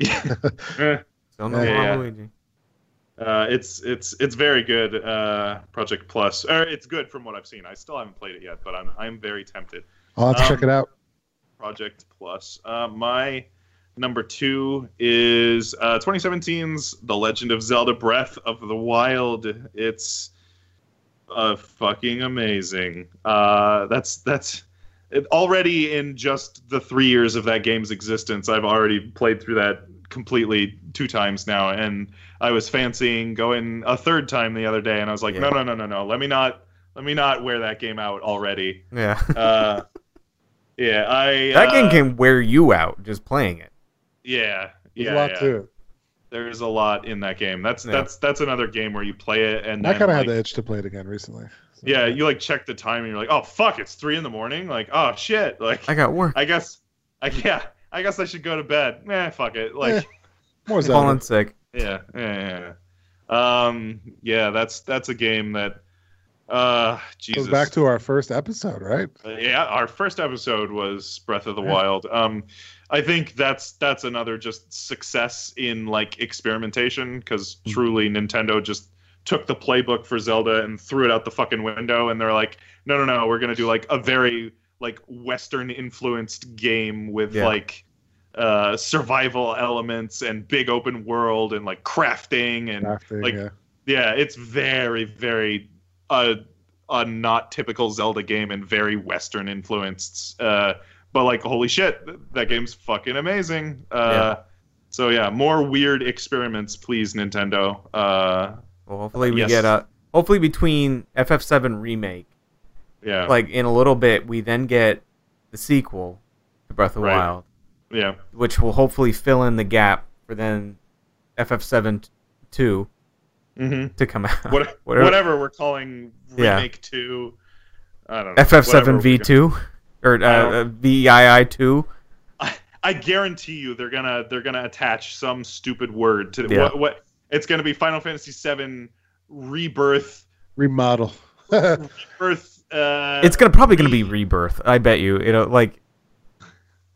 [LAUGHS] Eh. Still no Yeah, yeah. Waluigi. Uh, it's it's it's very good. Uh, Project Plus, or it's good from what I've seen. I still haven't played it yet, but I'm I'm very tempted. I'll have to Um, check it out. Project Plus. Uh, my number two is uh, 2017's The Legend of Zelda: Breath of the Wild. It's uh, fucking amazing. Uh, that's that's it, already in just the three years of that game's existence. I've already played through that completely two times now, and I was fancying going a third time the other day, and I was like, Yeah. no, no, no, no, no. Let me not. Let me not wear that game out already. Yeah. Uh, yeah, I. that uh, game can wear you out just playing it. Yeah, There's yeah, a lot yeah. to it. There's a lot in that game. That's Yeah. that's that's another game where you play it and I kind of like, had the itch to play it again recently. So- yeah, you like check the time and you're like, oh fuck, it's three in the morning. Like, oh shit. Like, I got work. I guess, I [LAUGHS] yeah, I guess I should go to bed. Eh, fuck it. Like, Eh. more Falling sick. yeah, yeah, yeah. Um, yeah, that's that's a game that uh Jesus. Goes back to our first episode, right? Uh, yeah, our first episode was Breath of the Wild. Um, I think that's that's another just success in like experimentation because Mm. truly Nintendo just took the playbook for Zelda and threw it out the fucking window, and they're like, no, no, no, we're gonna do like a very like Western influenced game with Yeah. like uh survival elements and big open world and like crafting and Crafting, like, yeah. yeah, it's very, very uh, a not typical Zelda game and very Western influenced. Uh, but like, holy shit, that game's fucking amazing. Uh, Yeah. So yeah, more weird experiments, please, Nintendo. Uh, Well, hopefully we Yes. get a. Hopefully between FF7 remake, yeah, like in a little bit, we then get the sequel to Breath of the Right. Wild, yeah, which will hopefully fill in the gap for then FF7 two hmm to come out. what, [LAUGHS] Whatever- whatever. we're calling Yeah. remake two. I don't know. FF7 V2 or uh, don't- uh, VII two. I guarantee you they're gonna they're gonna attach some stupid word to Yeah. what what it's gonna be Final Fantasy VII rebirth Remodel. [LAUGHS] rebirth. Uh, It's gonna probably gonna be Rebirth. I bet you. It'll like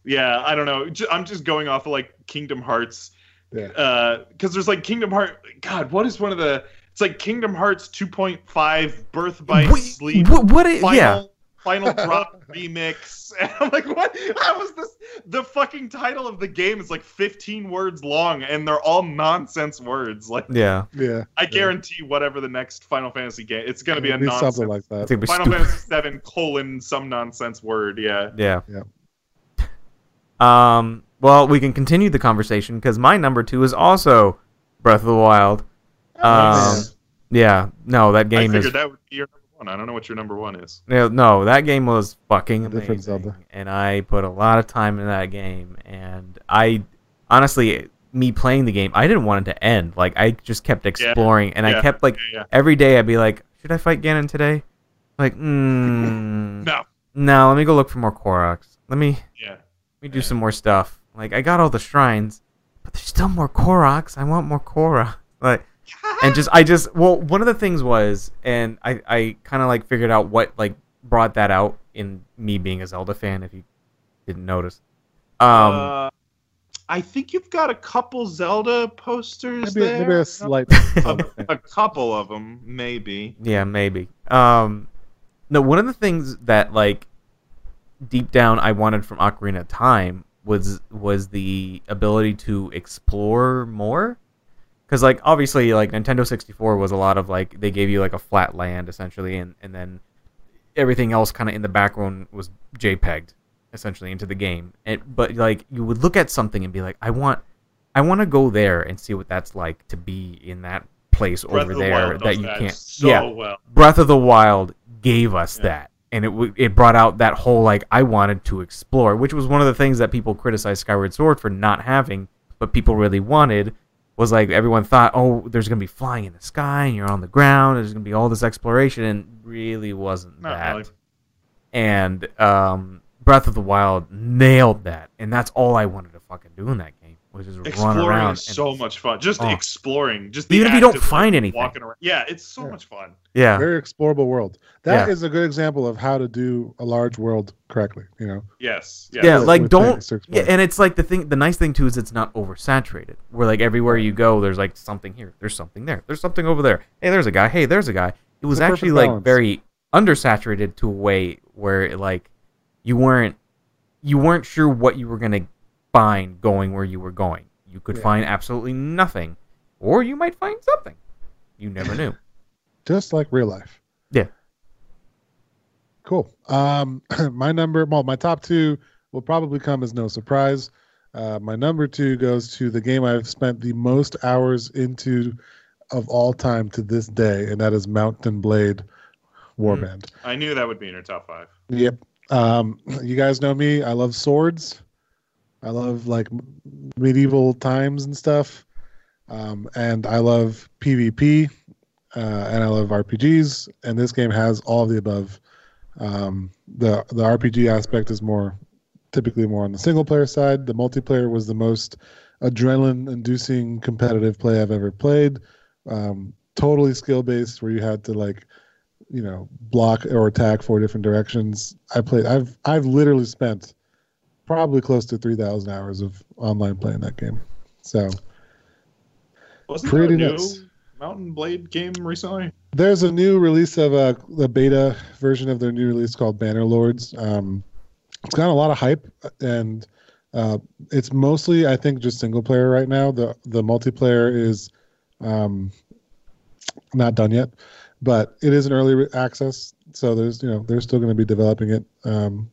yeah, I don't know. I'm just going off of like Kingdom Hearts, yeah. because there's like Kingdom Heart. God, what is one of the? It's like Kingdom Hearts 2.5 Birth by Wait, Sleep. What? what it, Final, yeah. Final [LAUGHS] Drop remix. [LAUGHS] And I'm like, what? How was this? The fucking title of the game is like 15 words long, and they're all nonsense words. Like, Yeah. Yeah. I guarantee whatever the next Final Fantasy game, it's gonna be a nonsense. something like that. Final stupid. Fantasy 7 colon some nonsense word. Yeah. Yeah. Yeah. Um. Well, we can continue the conversation because my number two is also Breath of the Wild. Um. Yeah. No, that game is I figured is. that would be your number one. I don't know what your number one is. No, no, that game was fucking Different amazing, Zelda. and I put a lot of time in that game. And I, honestly, me playing the game, I didn't want it to end. Like I just kept exploring, and I kept like Yeah, every day I'd be like, should I fight Ganon today? Like, mm, [LAUGHS] No. no, let me go look for more Koroks. Let me Yeah. let me do some more stuff. Like I got all the shrines, but there's still more Koroks. I want more Korok. [LAUGHS] Like and just I just well one of the things was and I I kind of like figured out what like brought that out in me being a Zelda fan if you didn't notice. Um uh, I think you've got a couple Zelda posters Maybe, there. maybe a slight. [LAUGHS] a, a couple of them, maybe. Yeah, maybe. Um, no, one of the things that like deep down I wanted from Ocarina of Time was was the ability to explore more. Because like obviously like Nintendo 64 was a lot of like they gave you like a flat land essentially, and and then everything else kind of in the background was JPEG'd essentially into the game. And but like you would look at something and be like, I want I want to go there and see what that's like to be in that place Breath over the there that you that can't. So yeah, well. Breath of the Wild gave us Yeah. that, and it w- it brought out that whole like I wanted to explore, which was one of the things that people criticized Skyward Sword for not having, but people really wanted. Was like everyone thought, oh, there's gonna be flying in the sky, and you're on the ground. There's gonna be all this exploration, and really wasn't Not that. really. And um, Breath of the Wild nailed that, and that's all I wanted to fucking do in that game, was just run Exploring around. is so much fun. Just Oh. exploring. Just Even if you don't act like, find anything. walking around. Yeah, it's so Yeah. much fun. yeah, Very explorable world. That is Yeah. a good example of how to do a large world correctly. You know. Yes. yeah, with- like with don't things to explore. yeah and it's like the thing the nice thing too is it's not oversaturated where like everywhere you go there's like something here there's something there there's something over there hey there's a guy hey there's a guy it was The perfect actually like balance. very undersaturated to a way where it, like you weren't you weren't sure what you were gonna find going where you were going you could Yeah. find absolutely nothing or you might find something you never knew [LAUGHS] Just like real life. Yeah. Cool. Um, [LAUGHS] my number, well, my top two will probably come as no surprise. Uh, my number two goes to the game I've spent the most hours into of all time to this day, and that is Mount & Blade Warband. I knew that would be in your top five. Yep. Um, you guys know me. I love swords. I love like medieval times and stuff. Um, and I love PvP. Uh, and I love RPGs. And this game has all of the above. Um, the the RPG aspect is more typically more on the single player side. The multiplayer was the most adrenaline inducing competitive play I've ever played. um, totally skill based, where you had to like, you know, block or attack four different directions. I played. I've I've literally spent probably close to three thousand hours of online playing that game. So Wasn't Pretty there a nuts. new Mount & Blade game recently? There's a new release of uh, the beta version of their new release called Banner Lords. Um, it's got a lot of hype, and uh, it's mostly, I think, just single player right now. the The multiplayer is um, not done yet, but it is an early access, so there's you know they're still going to be developing it. Um,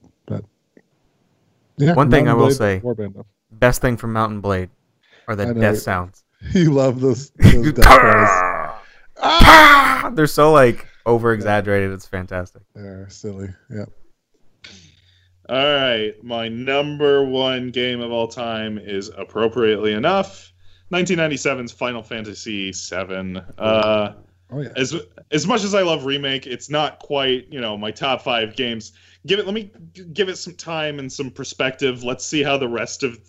yeah, One thing I will say- Best thing from Mount & Blade are the I death sounds. [LAUGHS] you love those, [LAUGHS] those death cries. [LAUGHS] Ah! They're so like over exaggerated. It's fantastic. They're silly. Yeah. All right, my number one game of all time is appropriately enough 1997's Final Fantasy VII. Uh, Oh yeah. as as much as I love remake, it's not quite you know my top five games. Give it. Let me give it some time and some perspective. Let's see how the rest of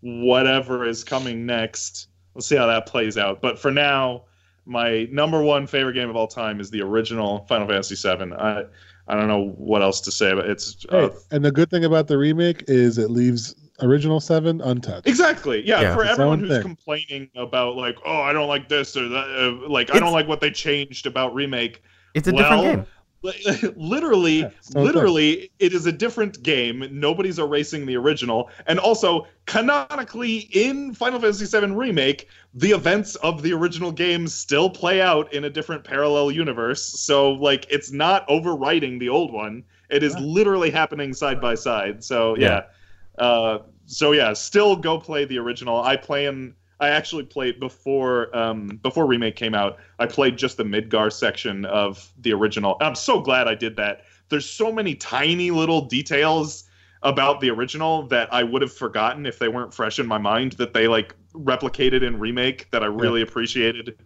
whatever is coming next. Let's see how that plays out. But for now, my number one favorite game of all time is the original Final Fantasy VII. I I don't know what else to say, but it's uh, Hey, and the good thing about the remake is it leaves original seven untouched. Exactly. Yeah. Yeah. For It's its everyone who's thing. complaining about like, oh, I don't like this or that, uh, like I don't like what they changed about remake. It's a Well, different game. Li- [LAUGHS] literally, Yeah, own literally, it is a different game. Nobody's erasing the original, and also canonically in Final Fantasy VII remake, the events of the original game still play out in a different parallel universe. So like, it's not overwriting the old one. It is Yeah. literally happening side by side. So yeah. Uh, so yeah, still go play the original. I plan. I actually played before um, before remake came out. I played just the Midgar section of the original. I'm so glad I did that. There's so many tiny little details about the original that I would have forgotten if they weren't fresh in my mind that they like replicated in remake that I really appreciated.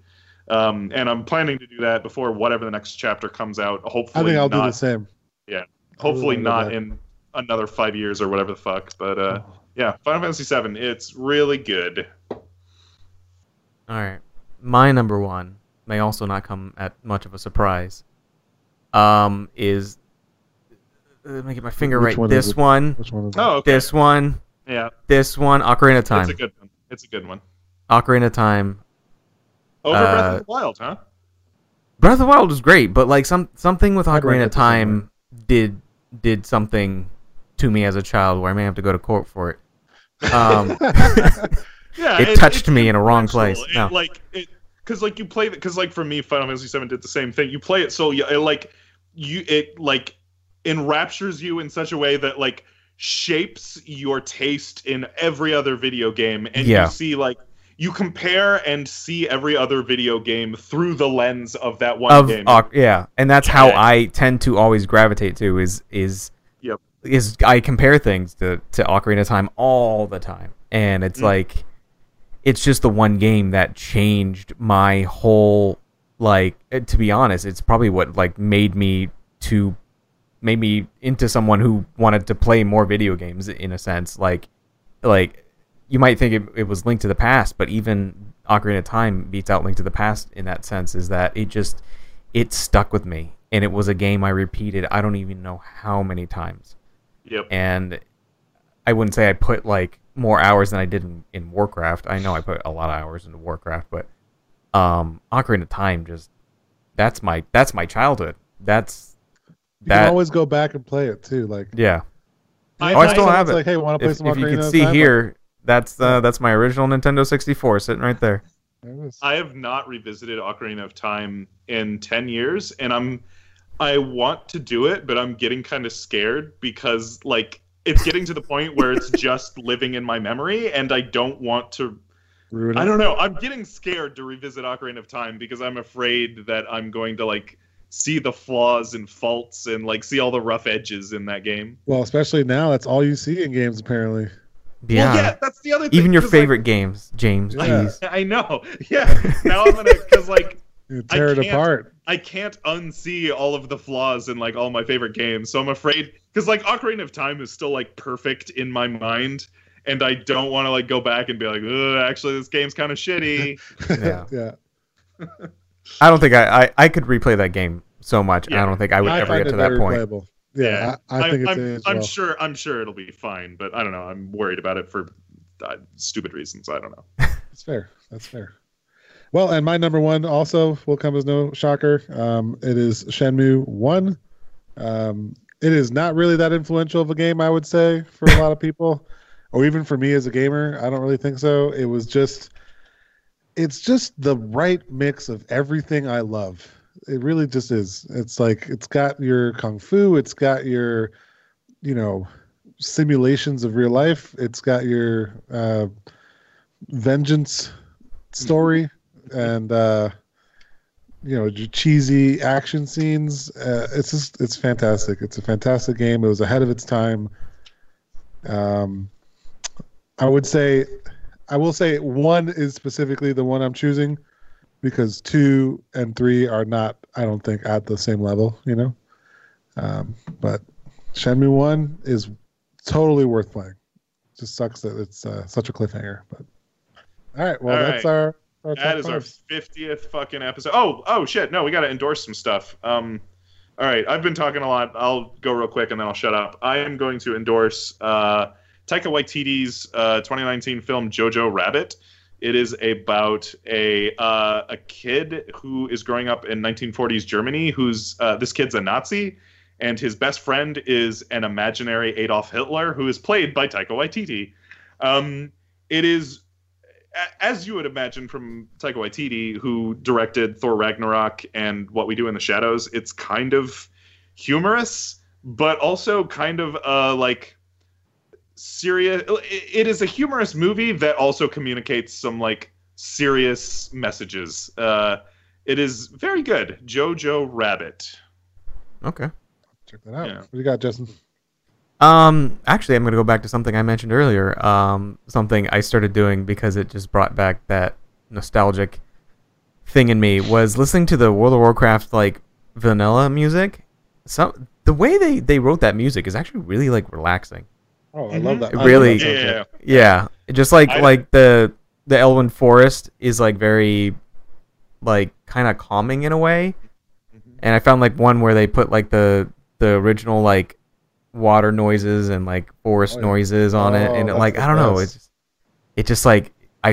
Um, and I'm planning to do that before whatever the next chapter comes out. Hopefully, I think I'll do the same. Yeah, hopefully really not in another five years or whatever the fuck. But uh, Oh. yeah, Final Fantasy VII, it's really good. All right. My number one may also not come at much of a surprise. Um, is uh, let me get my finger Which right. one This it? one, Which one is it? Oh, okay. this one, yeah, this one. Ocarina of Time. it's a good one. It's a good one. Ocarina of Time. Over Uh, Breath of the Wild, huh? Breath of the Wild was great, but like some something with I'd Ocarina of Time did did something to me as a child where I may have to go to court for it. Um, [LAUGHS] [LAUGHS] Yeah, it touched me in a wrong place. It, No. Like it, because like you play it, because like for me, Final Fantasy VII did the same thing. You play it so it, like you it like enraptures you in such a way that like shapes your taste in every other video game, and Yeah. you see like you compare and see every other video game through the lens of that one of game. Oc- yeah, and that's how Yeah. I tend to always gravitate to is is Yep. is I compare things to to Ocarina of Time all the time, and it's Mm. like it's just the one game that changed my whole like eh, to be honest it's probably what like made me to made me into someone who wanted to play more video games in a sense. Like like you might think it, it was Link to the Past but even ocarina of time beats out link to the past in that sense is that it just it stuck with me. And it was a game i repeated i don't even know how many times. Yep. and I wouldn't say I put like more hours than I did in, in Warcraft. I know I put a lot of hours into Warcraft, but um, Ocarina of Time just that's my that's my childhood. That's you that can always go back and play it too. Like yeah. I- Oh, I still have it. Like, hey, want to play If, some if you Ocarina can of see Time? Like, here, that's uh, that's my original Nintendo 64 sitting right there. there it is. I have not revisited Ocarina of Time in 10 years and I'm I want to do it but I'm getting kind of scared because like it's getting to the point where it's just living in my memory and I don't want to Ruin I don't know I'm getting scared to revisit Ocarina of Time because I'm afraid that I'm going to like see the flaws and faults and like see all the rough edges in that game. Well, especially now, that's all you see in games apparently. Yeah. Well, yeah, that's the other thing. Even your 'cause, like, favorite games, James. Yeah. Jeez. [LAUGHS] I know. Yeah. Now I'm gonna because like You I tear it apart. I can't unsee all of the flaws in like all my favorite games. So I'm afraid because like Ocarina of Time is still like perfect in my mind, and I don't want to like go back and be like, Ugh, actually this game's kind of shitty. [LAUGHS] Yeah. [LAUGHS] yeah. I don't think I, I, I could replay that game so much. and I don't think I would I ever get to that point. playable. Yeah, I, I think it's I'm, aged I'm well. sure. I'm sure it'll be fine, but I don't know. I'm worried about it for uh, stupid reasons. I don't know. [LAUGHS] That's fair. That's fair. Well, and my number one also will come as no shocker. Um, it is Shenmue One. Um, it is not really that influential of a game, I would say, for a lot of people, or even for me as a gamer. I don't really think so. It was just, it's just the right mix of everything I love. It really just is. It's like it's got your kung fu. It's got your, you know, simulations of real life. It's got your uh, vengeance story and uh you know cheesy action scenes uh, it's just it's fantastic. It's a fantastic game. It was ahead of its time. Um i would say i will say one is specifically the one i'm choosing because two and three are not i don't think at the same level you know? Um but shenmue one is totally worth playing. Just sucks that it's uh, such a cliffhanger but all right. Well All that's right. our our That our fiftieth fucking episode. Oh, oh shit! No, we got to endorse some stuff. Um, all right, I've been talking a lot. I'll go real quick and then I'll shut up. I am going to endorse uh, Taika Waititi's uh, 2019 film Jojo Rabbit. It is about a uh, a kid who is growing up in 1940s Germany. Who's uh, this kid's a Nazi, and his best friend is an imaginary Adolf Hitler, who is played by Taika Waititi. Um, it is as you would imagine from Taika Waititi, who directed Thor Ragnarok and What We Do in the Shadows, it's kind of humorous, but also kind of uh, like serious. it- It is a humorous movie that also communicates some like serious messages. Uh, it is very good. Jojo Rabbit. Okay. check that out Yeah. what do you got justin Um, actually, I'm going to go back to something I mentioned earlier. Um, something I started doing because it just brought back that nostalgic thing in me was listening to the World of Warcraft like vanilla music. Some the way they they wrote that music is actually really like relaxing. oh i love Mhm. that It love really- that. Yeah. Yeah, just like I- like the the Elwynn Forest is like very like kind of calming in a way. Mhm. And I found like one where they put like the the original like water noises and like forest Oh, yeah. noises on it, Oh, and it, like I don't know, it's just, it just like I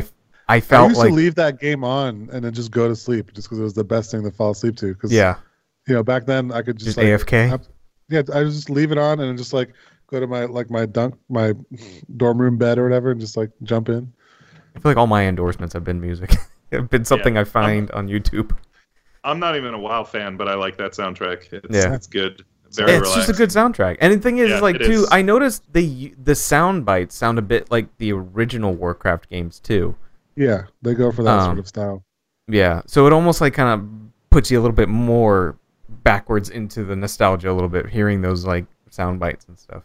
I I felt used like to leave that game on and then just go to sleep just because it was the best thing to fall asleep to. Because yeah, you know, back then I could just, just like, AFK. I- yeah, I just leave it on and just like go to my like my dunk my dorm room bed or whatever and just like jump in. I feel like all my endorsements have been music. [LAUGHS] have been something I find on YouTube. I'm not even a WoW fan, but I like that soundtrack. It's, Yeah. it's good. Very it's relaxed. just a good soundtrack. And the thing is, Yeah, like too, is. I noticed the the sound bites sound a bit like the original Warcraft games too. Yeah, they go for that Um, sort of style. Yeah, so it almost like kind of puts you a little bit more backwards into the nostalgia a little bit, hearing those like sound bites and stuff.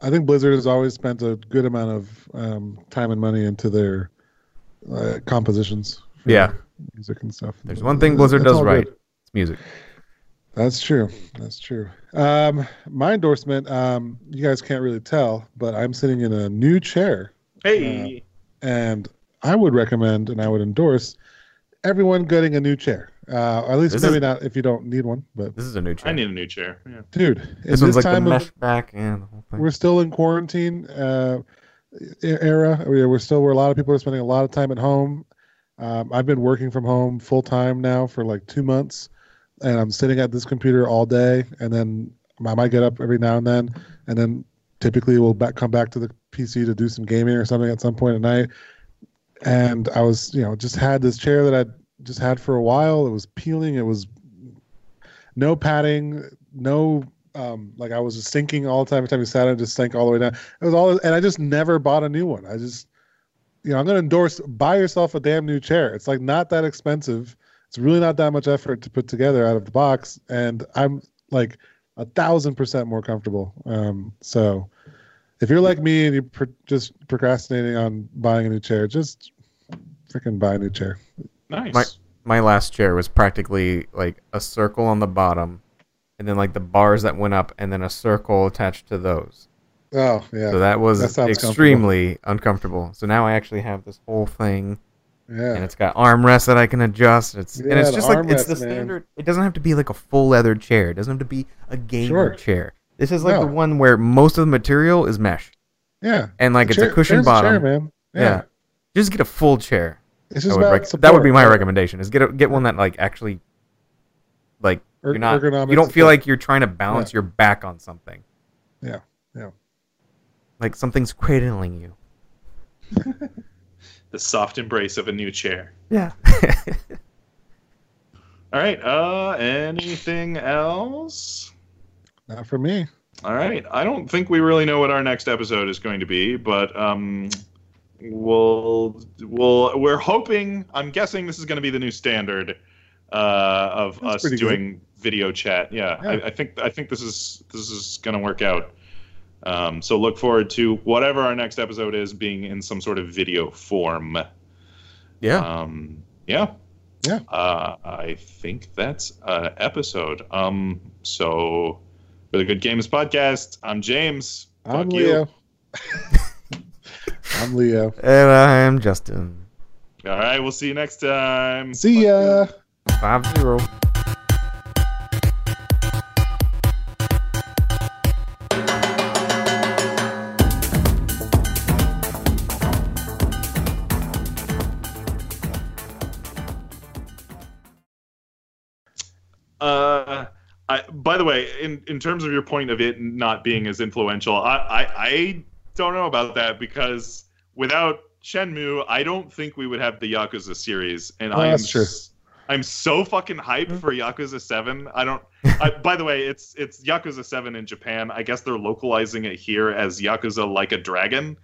I think Blizzard has always spent a good amount of um, time and money into their uh, compositions. for Yeah. music and stuff. There's one thing Blizzard It's does right. good. It's music. That's true. That's true. Um, my endorsement, um, you guys can't really tell, but I'm sitting in a new chair, Hey. and I would recommend and I would endorse everyone getting a new chair. Uh, or at least This maybe is- not if you don't need one, but This is a new chair. I need a new chair. Yeah. dude, in this one's like the time of- back and the whole thing. we're still in quarantine uh, era. We- We're still where a lot of people are spending a lot of time at home. Um, I've been working from home full time now for like two months, and I'm sitting at this computer all day. And then I might get up every now and then, and then typically we'll back, come back to the PC to do some gaming or something at some point at night. And I was, you know, just had this chair that I just had for a while. It was peeling. It was no padding, no um, like I was just sinking all the time. Every time you sat, I just sank all the way down. It was all, and I just never bought a new one. I just, you know, I'm gonna endorse buy yourself a damn new chair. It's like not that expensive. It's really not that much effort to put together out of the box, and I'm like a thousand percent more comfortable. Um, so if you're like me and you're pr- just procrastinating on buying a new chair, just freaking buy a new chair. Nice. My- my last chair was practically like a circle on the bottom, and then like the bars that went up, and then a circle attached to those. Oh yeah, So that was That sounds extremely uncomfortable. So now I actually have this whole thing and it's got armrests that I can adjust. It's and it's just like it's the man. standard. It doesn't have to be like a full leather chair. It doesn't have to be a gamer Sure. chair. This is like No. the one where most of the material is mesh Yeah. and like it's Chair- a cushion bottom. chair, man. Yeah. yeah. just get a full chair. It's I just would about rec- support. that would be my right? recommendation. Is get a, get one that like actually like Er- you're not you don't feel like you're trying to balance your back on something. Yeah. Yeah. Like something's cradling you. [LAUGHS] The soft embrace of a new chair. Yeah. [LAUGHS] All right. Uh, anything else? Not for me. All right. I don't think we really know what our next episode is going to be, but um, we'll we'll we're hoping. I'm guessing this is going to be the new standard uh, of That's us pretty good. doing video chat. Yeah, Yeah. I, I think I think this is this is going to work out. Um, so look forward to whatever our next episode is being in some sort of video form. yeah. Um, yeah. Yeah. Uh, I think that's an episode. Um, so for the Good Games podcast, I'm James. I'm Fuck you. Leo. [LAUGHS] I'm Leo. And I am Justin. All right, we'll see you next time. See ya. Five zero. Way, in, in terms of your point of it not being as influential, I, I, I don't know about that because without Shenmue, I don't think we would have the Yakuza series. And Oh, I'm that's true. s- I'm so fucking hyped for Yakuza Seven. I don't. I, [LAUGHS] by the way, it's it's Yakuza Seven in Japan. I guess they're localizing it here as Yakuza Like a Dragon.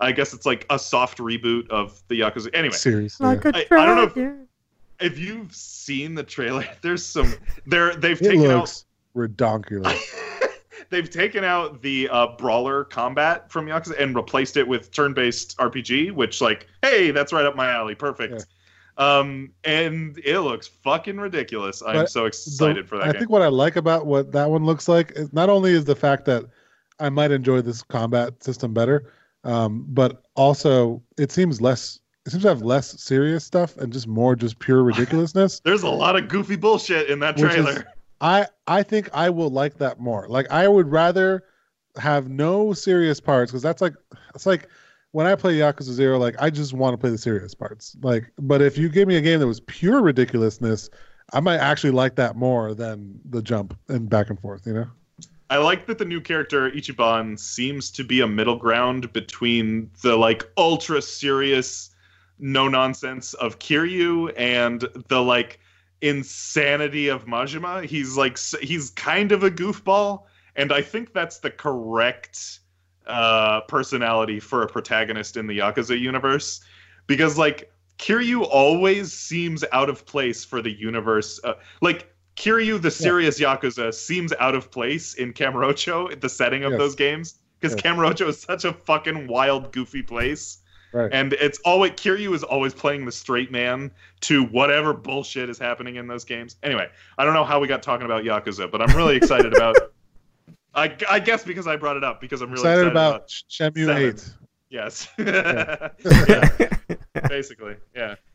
I guess it's like a soft reboot of the Yakuza. Anyway, Seriously. Like a I- I don't know if- if you've seen the trailer, [LAUGHS] there's some. They're they've it taken out looks redonkulous. [LAUGHS] they've taken out the uh, brawler combat from Yakuza and replaced it with turn-based RPG, which like, hey, that's right up my alley. Perfect. Um, and it looks fucking ridiculous. I'm But so excited The- for that I game. think what I like about what that one looks like is not only is the fact that I might enjoy this combat system better, um, but also it seems less. It seems to have less serious stuff and just more just pure [LAUGHS] ridiculousness. There's a lot of goofy bullshit in that trailer. I I think I will like that more. Like I would rather have no serious parts because that's like it's like when I play Yakuza Zero, like I just want to play the serious parts. Like, but if you gave me a game that was pure ridiculousness, I might actually like that more than the jump and back and forth. You know? I like that the new character Ichiban seems to be a middle ground between the like ultra serious, no nonsense of Kiryu and the like insanity of Majima. He's like he's kind of a goofball, and I think that's the correct uh, personality for a protagonist in the Yakuza universe, because like Kiryu always seems out of place for the universe. Uh, like Kiryu, the serious Yakuza, seems out of place in Kamurocho, the setting of Yes. those games, because Yes. Kamurocho is such a fucking wild, goofy place. Right. And it's always Kiryu is always playing the straight man to whatever bullshit is happening in those games. Anyway, I don't know how we got talking about Yakuza, but I'm really excited about. [LAUGHS] I, I guess because I brought it up because I'm really excited, excited, about Shenmue Seven. Eight. yes, Yeah. [LAUGHS] [LAUGHS] Basically, yeah, basically.